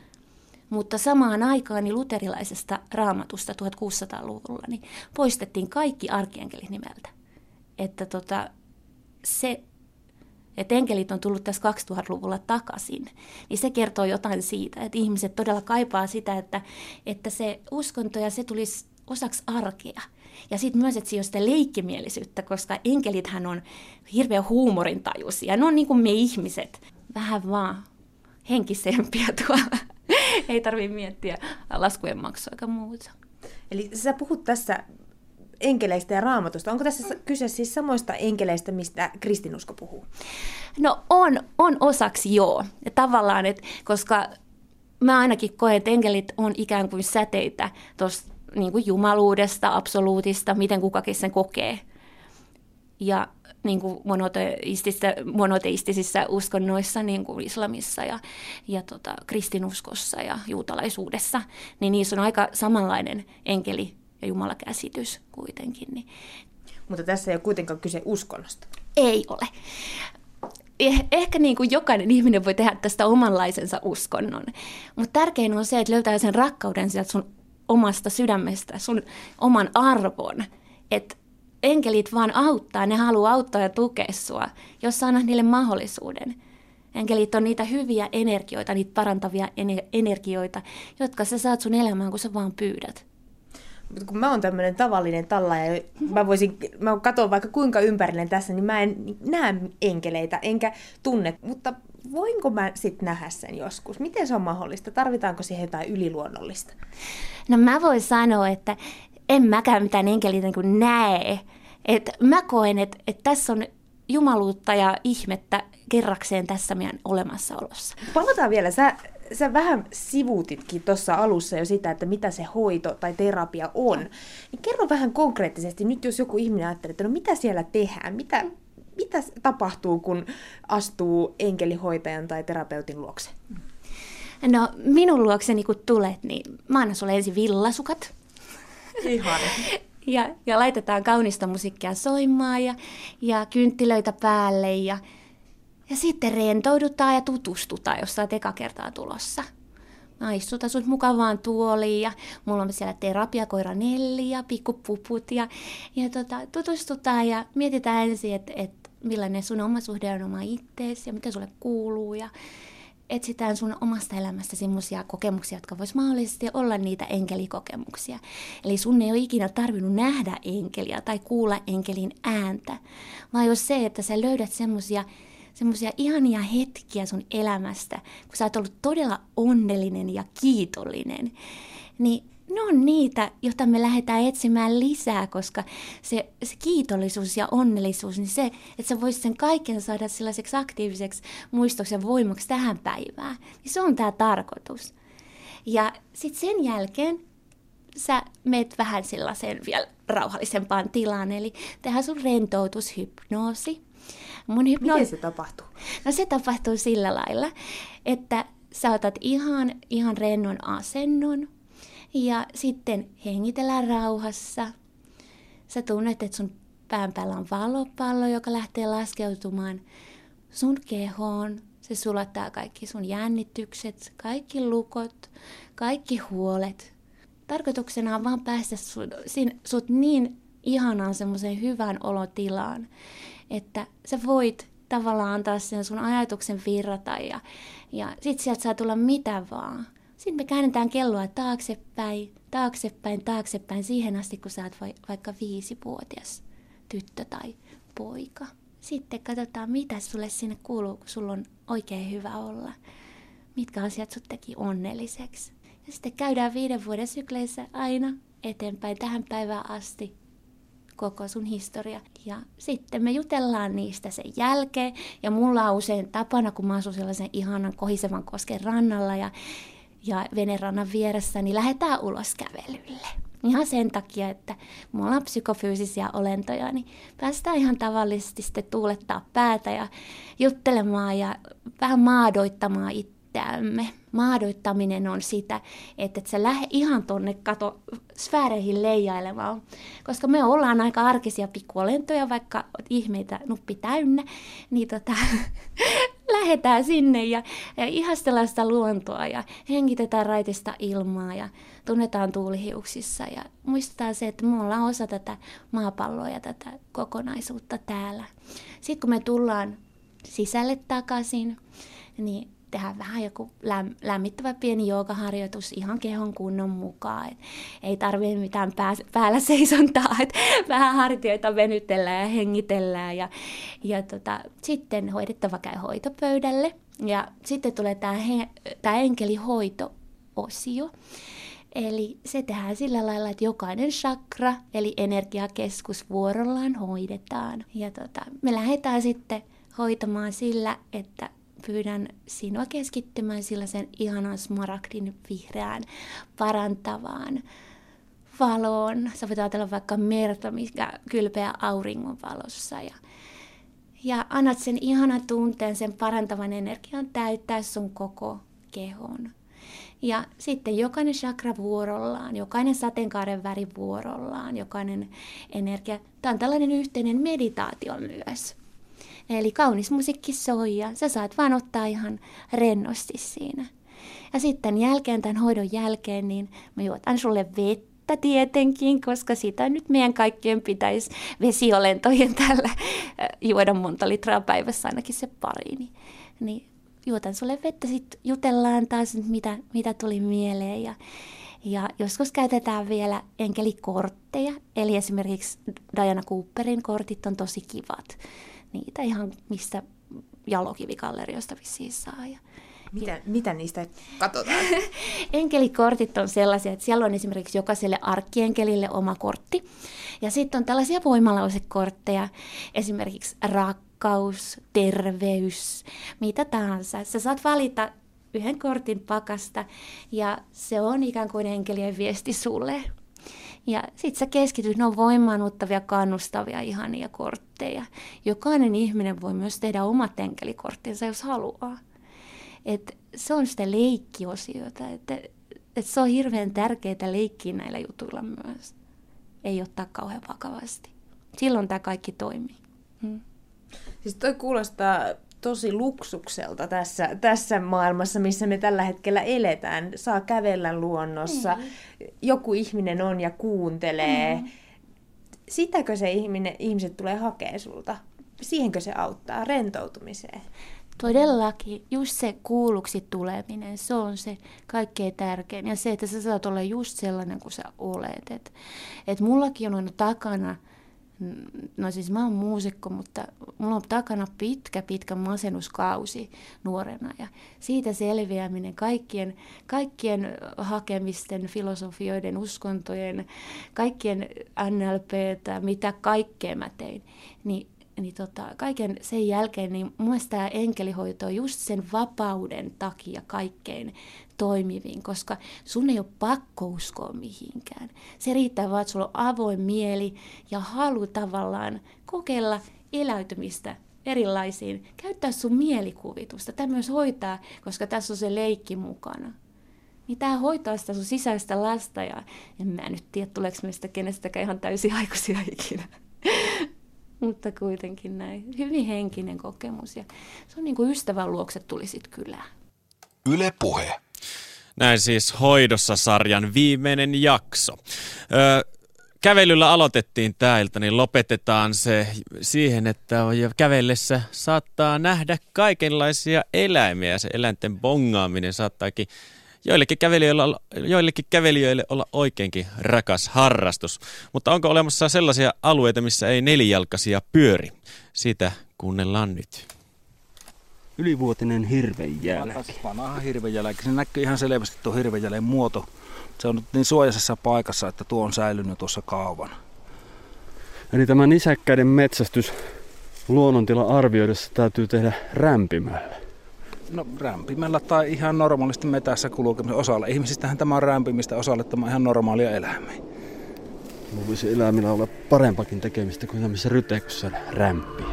mutta samaan aikaan niin luterilaisesta raamatusta 1600-luvulla niin poistettiin kaikki arkienkelit nimeltä. Että tota, se, että enkelit on tullut tässä 2000-luvulla takaisin, niin se kertoo jotain siitä, että ihmiset todella kaipaa sitä, että, että se uskonto ja se tulisi osaksi arkea. Ja sitten myös, että siinä on sitä leikkimielisyyttä, koska enkelithän on hirveän huumorintajuisia. Ne on niin kuin me ihmiset, vähän vaan henkisempiä tuolla. ei tarvitse miettiä laskujen maksua eikä muuta. Eli sä puhut tässä enkeleistä ja raamatusta. Onko tässä kyse siis samoista enkeleistä, mistä kristinusko puhuu? No on, on osaksi joo. Ja tavallaan, että koska mä ainakin koen, että enkelit on ikään kuin säteitä tuosta niin kuin jumaluudesta, absoluutista, miten kukakin sen kokee. Ja niin kuin monoteistisissa, monoteistisissa uskonnoissa, niin kuin islamissa ja, ja tota, kristinuskossa ja juutalaisuudessa, niin niissä on aika samanlainen enkeli- ja jumalakäsitys kuitenkin. Niin. Mutta tässä ei ole kuitenkaan kyse uskonnosta. Ei ole. Eh, ehkä niin kuin jokainen ihminen voi tehdä tästä omanlaisensa uskonnon, mutta tärkein on se, että löytää sen rakkauden sieltä sun omasta sydämestä, sun oman arvon, että enkelit vaan auttaa, ne haluaa auttaa ja tukea sua, jos sä annat niille mahdollisuuden. Enkelit on niitä hyviä energioita, niitä parantavia energioita, jotka sä saat sun elämään, kun sä vaan pyydät. Mutta kun mä oon tämmöinen tavallinen talla ja mä voisin, mä katson vaikka kuinka ympärille tässä, niin mä en näe enkeleitä, enkä tunne, mutta voinko mä sitten nähdä sen joskus? Miten se on mahdollista? Tarvitaanko siihen jotain yliluonnollista? No mä voin sanoa, että en mäkään mitään enkeliä niin kuin näe. Et mä koen, että, että tässä on jumaluutta ja ihmettä kerrakseen tässä meidän olemassaolossa. Palataan vielä. Sä, sä vähän sivuutitkin tuossa alussa jo sitä, että mitä se hoito tai terapia on. Niin kerro vähän konkreettisesti, nyt jos joku ihminen ajattelee, että no mitä siellä tehdään, mitä, mitä tapahtuu, kun astuu enkelihoitajan tai terapeutin luokse? No minun luokseni kun tulet, niin mä annan sulle ensin villasukat. Ihan. Ja, ja laitetaan kaunista musiikkia soimaan ja, ja kynttilöitä päälle ja, ja sitten rentoudutaan ja tutustutaan, jos sä eka kertaa tulossa. Mä istutan sut mukavaan tuoliin ja mulla on siellä terapiakoira Nelli ja pikkupuput ja, ja tota, tutustutaan ja mietitään ensin, että et millainen sun oma suhde on oma itteesi ja mitä sulle kuuluu ja, etsitään sun omasta elämästä semmoisia kokemuksia, jotka vois mahdollisesti olla niitä enkelikokemuksia. Eli sun ei ole ikinä tarvinnut nähdä enkeliä tai kuulla enkelin ääntä, vaan jos se, että sä löydät semmoisia semmoisia ihania hetkiä sun elämästä, kun sä oot ollut todella onnellinen ja kiitollinen, niin ne on niitä, joita me lähdetään etsimään lisää, koska se, se kiitollisuus ja onnellisuus, niin se, että sä voisit sen kaiken saada sellaiseksi aktiiviseksi muistoksen voimaksi tähän päivään, niin se on tämä tarkoitus. Ja sitten sen jälkeen sä meet vähän sellaiseen vielä rauhallisempaan tilaan, eli tehdään sun rentoutushypnoosi. Mun hypno... Miten se tapahtuu? No se tapahtuu sillä lailla, että sä otat ihan, ihan rennon asennon, ja sitten hengitellään rauhassa. Sä tunnet, että sun pään päällä on valopallo, joka lähtee laskeutumaan sun kehoon. Se sulattaa kaikki sun jännitykset, kaikki lukot, kaikki huolet. Tarkoituksena on vaan päästä sut, sut niin ihanaan semmoiseen hyvään olotilaan, että sä voit tavallaan antaa sen sun ajatuksen virrata ja, ja sit sieltä saa tulla mitä vaan. Sitten me käännetään kelloa taaksepäin, taaksepäin, taaksepäin siihen asti, kun sä oot vaikka viisivuotias tyttö tai poika. Sitten katsotaan, mitä sulle sinne kuuluu, kun sulla on oikein hyvä olla. Mitkä asiat sut teki onnelliseksi. Ja sitten käydään viiden vuoden sykleissä aina eteenpäin tähän päivään asti koko sun historia. Ja sitten me jutellaan niistä sen jälkeen. Ja mulla on usein tapana, kun mä asun sellaisen ihanan kohisevan kosken rannalla ja ja venerannan vieressä, niin lähdetään ulos kävelylle. Ihan sen takia, että me ollaan psykofyysisiä olentoja, niin päästään ihan tavallisesti sitten tuulettaa päätä ja juttelemaan ja vähän maadoittamaan itseämme. Maadoittaminen on sitä, että et sä lähde ihan tonne kato sfääreihin leijailemaan, koska me ollaan aika arkisia pikkuolentoja, vaikka ihmeitä nuppi täynnä, niin tota, lähdetään sinne ja, ja ihastellaan sitä luontoa ja hengitetään raitista ilmaa ja tunnetaan tuulihiuksissa ja muistetaan se, että me ollaan osa tätä maapalloa ja tätä kokonaisuutta täällä. Sitten kun me tullaan sisälle takaisin, niin tehdä vähän joku läm, lämmittävä pieni joogaharjoitus ihan kehon kunnon mukaan. Et ei tarvitse mitään pää, päällä seisontaa, että vähän hartioita venytellään ja hengitellään. Ja, ja tota, sitten hoidettava käy hoitopöydälle. Ja sitten tulee tämä enkelihoito-osio. Eli se tehdään sillä lailla, että jokainen chakra, eli energiakeskus vuorollaan hoidetaan. Ja tota, me lähdetään sitten hoitamaan sillä, että pyydän sinua keskittymään sellaisen ihanan smaragdin vihreään parantavaan valoon. Sä voit ajatella vaikka merta, mikä kylpeä auringon valossa. Ja, ja annat sen ihanan tunteen, sen parantavan energian täyttää sun koko kehon. Ja sitten jokainen chakra vuorollaan, jokainen sateenkaaren väri vuorollaan, jokainen energia. Tämä on tällainen yhteinen meditaatio myös. Eli kaunis musiikki soi ja sä saat vaan ottaa ihan rennosti siinä. Ja sitten jälkeen, tämän hoidon jälkeen, niin mä juotan sulle vettä tietenkin, koska sitä nyt meidän kaikkien pitäisi vesiolentojen tällä juoda monta litraa päivässä ainakin se pari. Niin, niin juotan sulle vettä, sitten jutellaan taas, mitä, mitä tuli mieleen. Ja, ja joskus käytetään vielä enkelikortteja, eli esimerkiksi Diana Cooperin kortit on tosi kivat niitä ihan missä jalokivikalleriosta vissiin saa. Ja, mitä, ja. mitä niistä katsotaan? Enkelikortit on sellaisia, että siellä on esimerkiksi jokaiselle arkkienkelille oma kortti. Ja sitten on tällaisia voimalausekortteja, esimerkiksi rakkaus rakkaus, terveys, mitä tahansa. Sä saat valita yhden kortin pakasta ja se on ikään kuin enkelien viesti sulle. Ja sit sä keskityt, ne on voimaannuttavia, kannustavia, ihania kortteja. Jokainen ihminen voi myös tehdä omat enkelikorttinsa, jos haluaa. Et se on sitä leikkiosiota, että et se on hirveän tärkeää leikkiä näillä jutuilla myös. Ei ottaa kauhean vakavasti. Silloin tämä kaikki toimii. Hmm. Siis toi kuulostaa tosi luksukselta tässä, tässä maailmassa, missä me tällä hetkellä eletään. Saa kävellä luonnossa, mm. joku ihminen on ja kuuntelee. Mm. Sitäkö se ihminen, ihmiset tulee hakemaan sulta? Siihenkö se auttaa rentoutumiseen? Todellakin, just se kuulluksi tuleminen, se on se kaikkein tärkein. Ja se, että sä saat olla just sellainen kuin sä olet. Et, et mullakin on aina takana No siis mä oon muusikko, mutta mulla on takana pitkä, pitkä masennuskausi nuorena ja siitä selviäminen kaikkien, kaikkien hakemisten, filosofioiden, uskontojen, kaikkien NLP, mitä kaikkea mä tein, niin niin tota, kaiken sen jälkeen, niin mun tämä enkelihoito on just sen vapauden takia kaikkein toimiviin, koska sun ei ole pakko uskoa mihinkään. Se riittää vaan, että sulla on avoin mieli ja halu tavallaan kokeilla eläytymistä erilaisiin, käyttää sun mielikuvitusta. Tämä myös hoitaa, koska tässä on se leikki mukana. Niin tämä hoitaa sitä sun sisäistä lasta ja en mä nyt tiedä, tuleeko meistä kenestäkään ihan täysin aikuisia ikinä. Mutta kuitenkin näin. Hyvin henkinen kokemus ja se on niin kuin ystävän luokse tulisit kylään. Yle Puhe. Näin siis hoidossa sarjan viimeinen jakso. Öö, kävelyllä aloitettiin tämä ilta, niin lopetetaan se siihen, että kävellessä saattaa nähdä kaikenlaisia eläimiä. Se eläinten bongaaminen saattaakin joillekin kävelijöille, olla, joillekin kävelijöille olla oikeinkin rakas harrastus. Mutta onko olemassa sellaisia alueita, missä ei nelijalkaisia pyöri? Sitä kuunnellaan nyt ylivuotinen hirvenjälki. Vanha hirvenjälki. Se näkyy ihan selvästi tuo hirvenjäljen muoto. Se on nyt niin suojaisessa paikassa, että tuo on säilynyt tuossa kauan. Eli tämä nisäkkäiden metsästys luonnontila arvioidessa täytyy tehdä rämpimällä. No rämpimällä tai ihan normaalisti metässä kulkemisen osalle. Ihmisistähän tämä on rämpimistä, osalle tämä on ihan normaalia eläimiä. Luulisi eläimillä olla parempakin tekemistä kuin tämmöisessä rytekyssä rämpiä.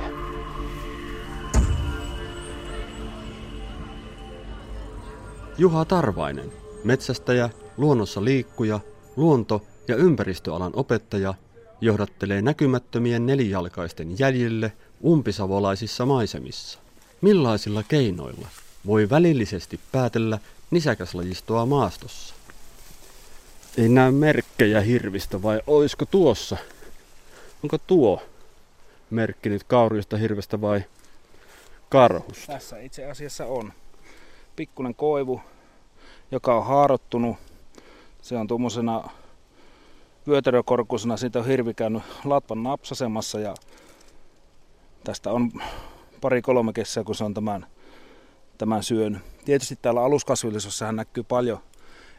Juha Tarvainen, metsästäjä, luonnossa liikkuja, luonto- ja ympäristöalan opettaja, johdattelee näkymättömien nelijalkaisten jäljille umpisavolaisissa maisemissa. Millaisilla keinoilla voi välillisesti päätellä nisäkäslajistoa maastossa? Ei näe merkkejä hirvistä vai oisko tuossa? Onko tuo merkki nyt kaurista hirvestä vai karhusta? Tässä itse asiassa on pikkunen koivu, joka on haarottunut. Se on tuommoisena vyötärökorkuisena, siitä on hirvi käynyt latvan napsasemassa ja tästä on pari-kolme kesää, kun se on tämän, tämän syön. Tietysti täällä aluskasvillisuudessa näkyy paljon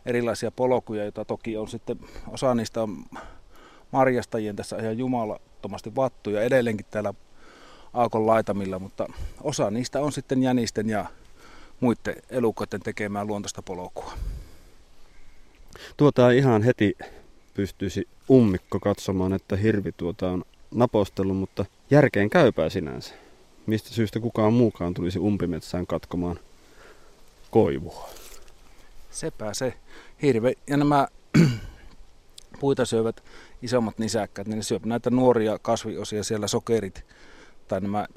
erilaisia polkuja, joita toki on sitten, osa niistä on marjastajien tässä ihan jumalattomasti vattuja edelleenkin täällä Aakon laitamilla, mutta osa niistä on sitten jänisten ja muiden elukoiden tekemään luontaista polkua. Tuota ihan heti pystyisi ummikko katsomaan, että hirvi tuota on napostellut, mutta järkeen käypää sinänsä. Mistä syystä kukaan muukaan tulisi umpimetsään katkomaan koivua? Sepä se hirve. Ja nämä puita syövät isommat nisäkkäät, niin ne syövät näitä nuoria kasviosia siellä sokerit tai nämä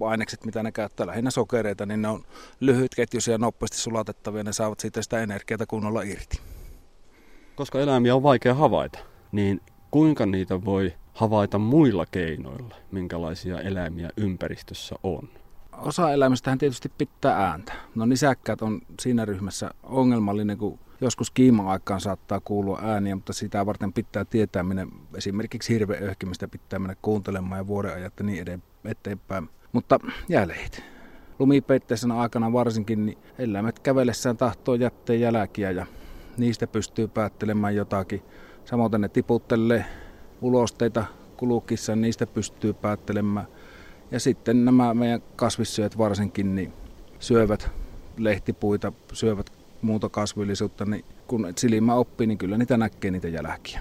ainekset, mitä ne käyttää, lähinnä sokereita, niin ne on lyhytketjuisia ja nopeasti sulatettavia, ne saavat siitä sitä energiaa kunnolla irti. Koska eläimiä on vaikea havaita, niin kuinka niitä voi havaita muilla keinoilla, minkälaisia eläimiä ympäristössä on? Osa eläimistähän tietysti pitää ääntä. No nisäkkäät on siinä ryhmässä ongelmallinen, kun joskus kiima-aikaan saattaa kuulua ääniä, mutta sitä varten pitää tietää, minne esimerkiksi hirveöhkimistä pitää mennä kuuntelemaan ja vuodenajat ja niin eteenpäin. Mutta jäljet. Lumipeitteisenä aikana varsinkin niin eläimet kävellessään tahtoo jättää jälkiä ja niistä pystyy päättelemään jotakin. Samoin ne tiputtelee ulosteita kulukissa, niistä pystyy päättelemään Ja sitten nämä meidän kasvissyöt varsinkin niin syövät lehtipuita, syövät muuta kasvillisuutta, niin kun silmä oppii, niin kyllä niitä näkee niitä jälkiä.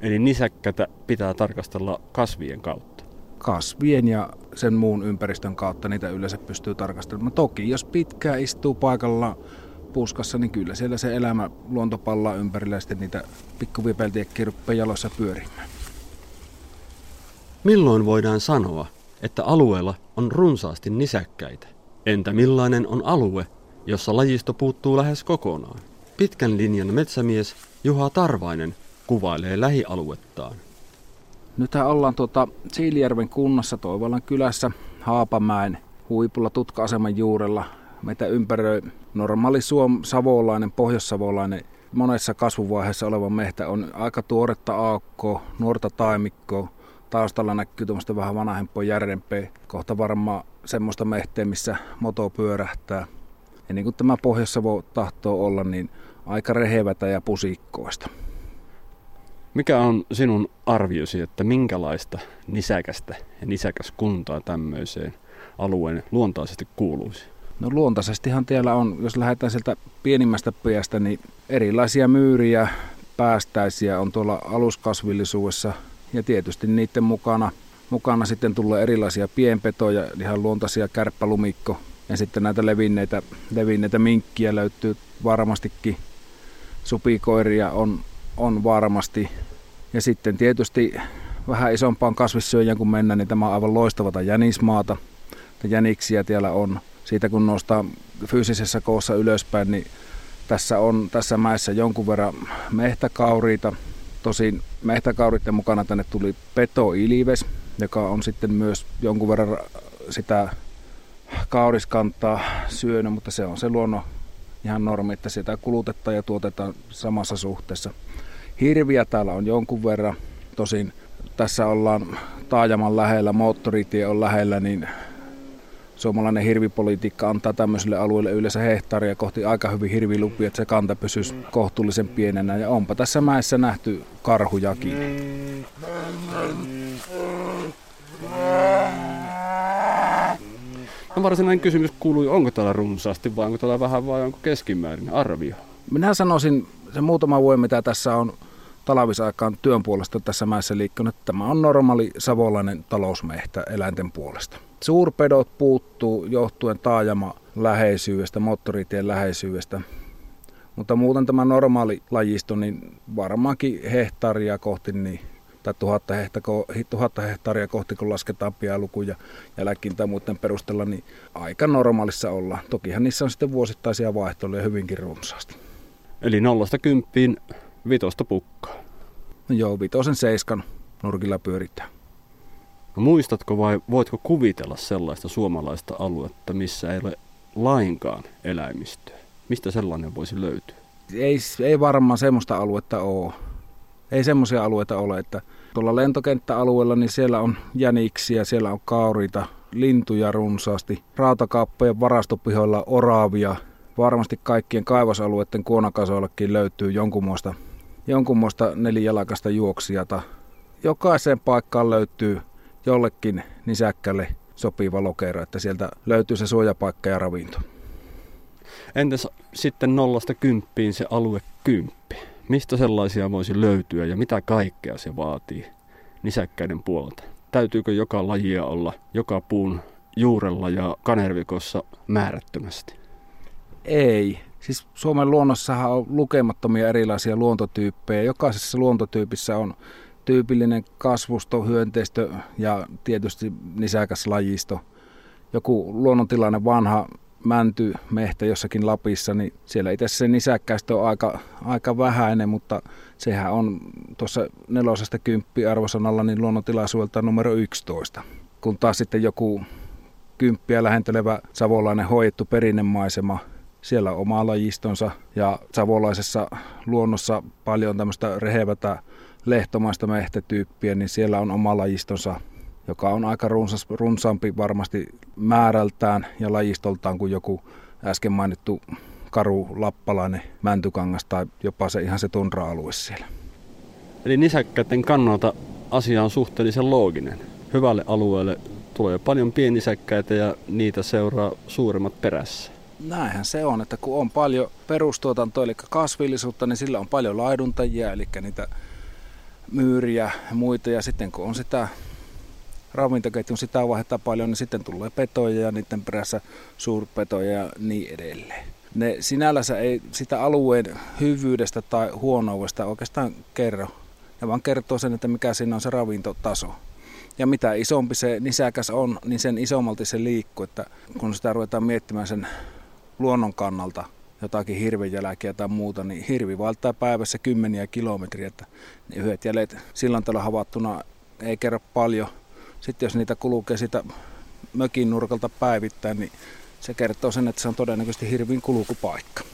Eli nisäkkätä pitää tarkastella kasvien kautta. Kasvien ja sen muun ympäristön kautta niitä yleensä pystyy tarkastelemaan. Toki jos pitkään istuu paikalla puskassa, niin kyllä siellä se elämä luonto pallaa ympärillä ja sitten niitä pikkuvipeltiekki rupeaa jaloissa pyörimään. Milloin voidaan sanoa, että alueella on runsaasti nisäkkäitä? Entä millainen on alue, jossa lajisto puuttuu lähes kokonaan? Pitkän linjan metsämies Juha Tarvainen kuvailee lähialuettaan. Nythän ollaan tuota Siilijärven kunnassa Toivolan kylässä Haapamäen huipulla tutka-aseman juurella. Meitä ympäröi normaali suom savolainen, pohjoissavolainen monessa kasvuvaiheessa oleva mehtä on aika tuoretta aukkoa, nuorta taimikkoa. Taustalla näkyy tuommoista vähän vanhempaa järjempeä. Kohta varmaan semmoista mehteä, missä moto pyörähtää. Ja niin kuin tämä Pohjois-Savo tahtoo olla, niin aika rehevätä ja pusikkoista. Mikä on sinun arviosi, että minkälaista nisäkästä ja nisäkäskuntaa tämmöiseen alueen luontaisesti kuuluisi? No luontaisestihan täällä on, jos lähdetään sieltä pienimmästä päästä, niin erilaisia myyriä, päästäisiä on tuolla aluskasvillisuudessa ja tietysti niiden mukana, mukana sitten tulee erilaisia pienpetoja, ihan luontaisia kärppälumikko ja sitten näitä levinneitä, levinneitä minkkiä löytyy varmastikin. Supikoiria on, on varmasti. Ja sitten tietysti vähän isompaan kasvissyöjän kun mennään, niin tämä on aivan loistavata jänismaata. Jäniksiä täällä on. Siitä kun nostaa fyysisessä koossa ylöspäin, niin tässä on tässä mäessä jonkun verran mehtäkauriita. Tosin mehtäkauritten mukana tänne tuli peto-ilives, joka on sitten myös jonkun verran sitä kauriskantaa syönyt, mutta se on se luonnon ihan normi, että sitä kulutetaan ja tuotetaan samassa suhteessa. Hirviä täällä on jonkun verran, tosin tässä ollaan taajaman lähellä, moottoritie on lähellä, niin suomalainen hirvipolitiikka antaa tämmöiselle alueelle yleensä hehtaaria kohti aika hyvin hirvilupia, että se kanta pysyisi kohtuullisen pienenä. Ja onpa tässä mäessä nähty karhujakin. No varsinainen kysymys kuului, onko täällä runsaasti vai onko täällä vähän vai onko keskimäärin arvio? Minä sanoisin, se muutama vuosi mitä tässä on talvisaikaan työn puolesta tässä mäessä liikkunut, että tämä on normaali savolainen talousmehtä eläinten puolesta. Suurpedot puuttuu johtuen taajama läheisyydestä, moottoritien läheisyydestä. Mutta muuten tämä normaali lajisto, niin varmaankin hehtaaria kohti, niin, tai tuhatta, hehtako, tuhatta hehtaaria kohti, kun lasketaan pialukuja jälkiin tai muiden perusteella, niin aika normaalissa ollaan. Tokihan niissä on sitten vuosittaisia vaihteluja hyvinkin runsaasti. Eli nollasta kymppiin vitosta pukkaa. No joo, vitosen seiskan nurkilla pyöritään. Muistatko vai voitko kuvitella sellaista suomalaista aluetta, missä ei ole lainkaan eläimistöä? Mistä sellainen voisi löytyä? Ei, ei varmaan semmoista aluetta ole. Ei semmoisia alueita ole, että tuolla lentokenttäalueella niin siellä on jäniksiä, siellä on kaurita, lintuja runsaasti, rautakaappojen varastopihoilla oraavia. Varmasti kaikkien kaivosalueiden kuonakasoillakin löytyy jonkunmoista, jonkunmoista nelijalakasta juoksijata. Jokaiseen paikkaan löytyy jollekin nisäkkälle sopiva lokero, että sieltä löytyy se suojapaikka ja ravinto. Entäs sitten nollasta kymppiin se alue kymppi? Mistä sellaisia voisi löytyä ja mitä kaikkea se vaatii nisäkkäiden puolelta? Täytyykö joka lajia olla joka puun juurella ja kanervikossa määrättömästi? Ei. Siis Suomen luonnossahan on lukemattomia erilaisia luontotyyppejä. Jokaisessa luontotyypissä on tyypillinen kasvusto, hyönteistö ja tietysti nisäkäs lajisto. Joku luonnontilainen vanha mänty mehtä jossakin Lapissa, niin siellä itse se nisäkkäistä on aika, aika vähäinen, mutta sehän on tuossa nelosesta kymppi arvosanalla niin luonnontilaisuudelta numero 11. Kun taas sitten joku kymppiä lähentelevä savolainen hoidettu perinnemaisema, siellä on oma lajistonsa ja savolaisessa luonnossa paljon tämmöistä rehevätä lehtomaista mehtätyyppiä, niin siellä on oma lajistonsa, joka on aika runsas, runsaampi varmasti määrältään ja lajistoltaan kuin joku äsken mainittu karu lappalainen mäntykangas tai jopa se ihan se tundra-alue siellä. Eli nisäkkäiden kannalta asia on suhteellisen looginen. Hyvälle alueelle tulee paljon pienisäkkäitä ja niitä seuraa suuremmat perässä. Näinhän se on, että kun on paljon perustuotantoa, eli kasvillisuutta, niin sillä on paljon laiduntajia, eli niitä myyriä ja muita. Ja sitten kun on sitä ravintoketjun sitä vaihetta paljon, niin sitten tulee petoja ja niiden perässä suurpetoja ja niin edelleen. Ne sinällänsä ei sitä alueen hyvyydestä tai huonoudesta oikeastaan kerro. Ne vaan kertoo sen, että mikä siinä on se ravintotaso. Ja mitä isompi se nisäkäs on, niin sen isommalti se liikkuu. Että kun sitä ruvetaan miettimään sen luonnon kannalta jotakin hirvejälkiä tai muuta, niin hirvi valtaa päivässä kymmeniä kilometriä. Että ne yhdet jäljet silloin tällä havattuna ei kerro paljon. Sitten jos niitä kulkee sitä mökin nurkalta päivittäin, niin se kertoo sen, että se on todennäköisesti hirvin kulkupaikka.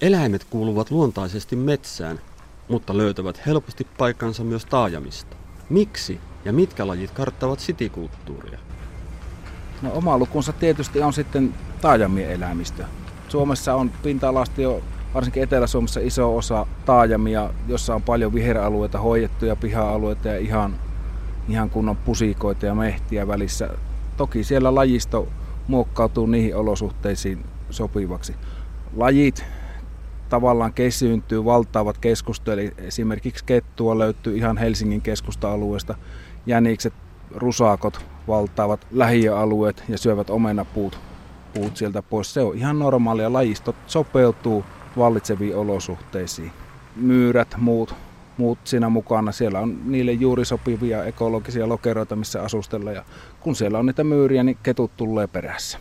Eläimet kuuluvat luontaisesti metsään, mutta löytävät helposti paikkansa myös taajamista. Miksi ja mitkä lajit karttavat sitikulttuuria? No oma lukunsa tietysti on sitten taajamien eläimistö. Suomessa on pinta-alasta jo varsinkin Etelä-Suomessa iso osa taajamia, jossa on paljon viheralueita, hoidettuja piha-alueita ja ihan, ihan kunnon pusikoita ja mehtiä välissä. Toki siellä lajisto muokkautuu niihin olosuhteisiin sopivaksi. Lajit tavallaan kesyyntyy, valtaavat keskustoja, eli esimerkiksi kettua löytyy ihan Helsingin keskusta-alueesta. Jänikset, rusaakot valtaavat lähiöalueet ja syövät omenapuut puut sieltä pois. Se on ihan normaalia. Lajisto sopeutuu vallitseviin olosuhteisiin. Myyrät, muut, muut siinä mukana. Siellä on niille juuri sopivia ekologisia lokeroita, missä asustella. Ja kun siellä on niitä myyriä, niin ketut tulee perässä.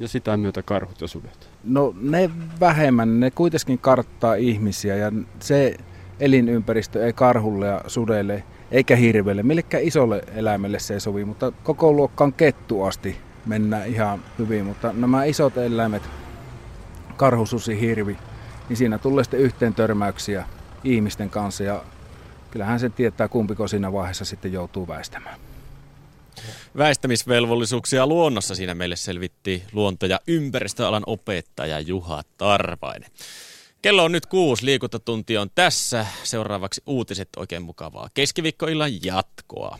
Ja sitä myötä karhut ja sudet. No ne vähemmän, ne kuitenkin karttaa ihmisiä ja se elinympäristö ei karhulle ja sudelle eikä hirvelle, millekään isolle eläimelle se ei sovi, mutta koko luokkaan kettu asti mennään ihan hyvin, mutta nämä isot eläimet, karhususi, hirvi, niin siinä tulee sitten yhteen törmäyksiä ihmisten kanssa ja kyllähän se tietää kumpiko siinä vaiheessa sitten joutuu väistämään. Väistämisvelvollisuuksia luonnossa siinä meille selvitti luonto- ja ympäristöalan opettaja Juha Tarvainen. Kello on nyt kuusi, liikuntatunti on tässä. Seuraavaksi uutiset oikein mukavaa keskiviikkoillan jatkoa.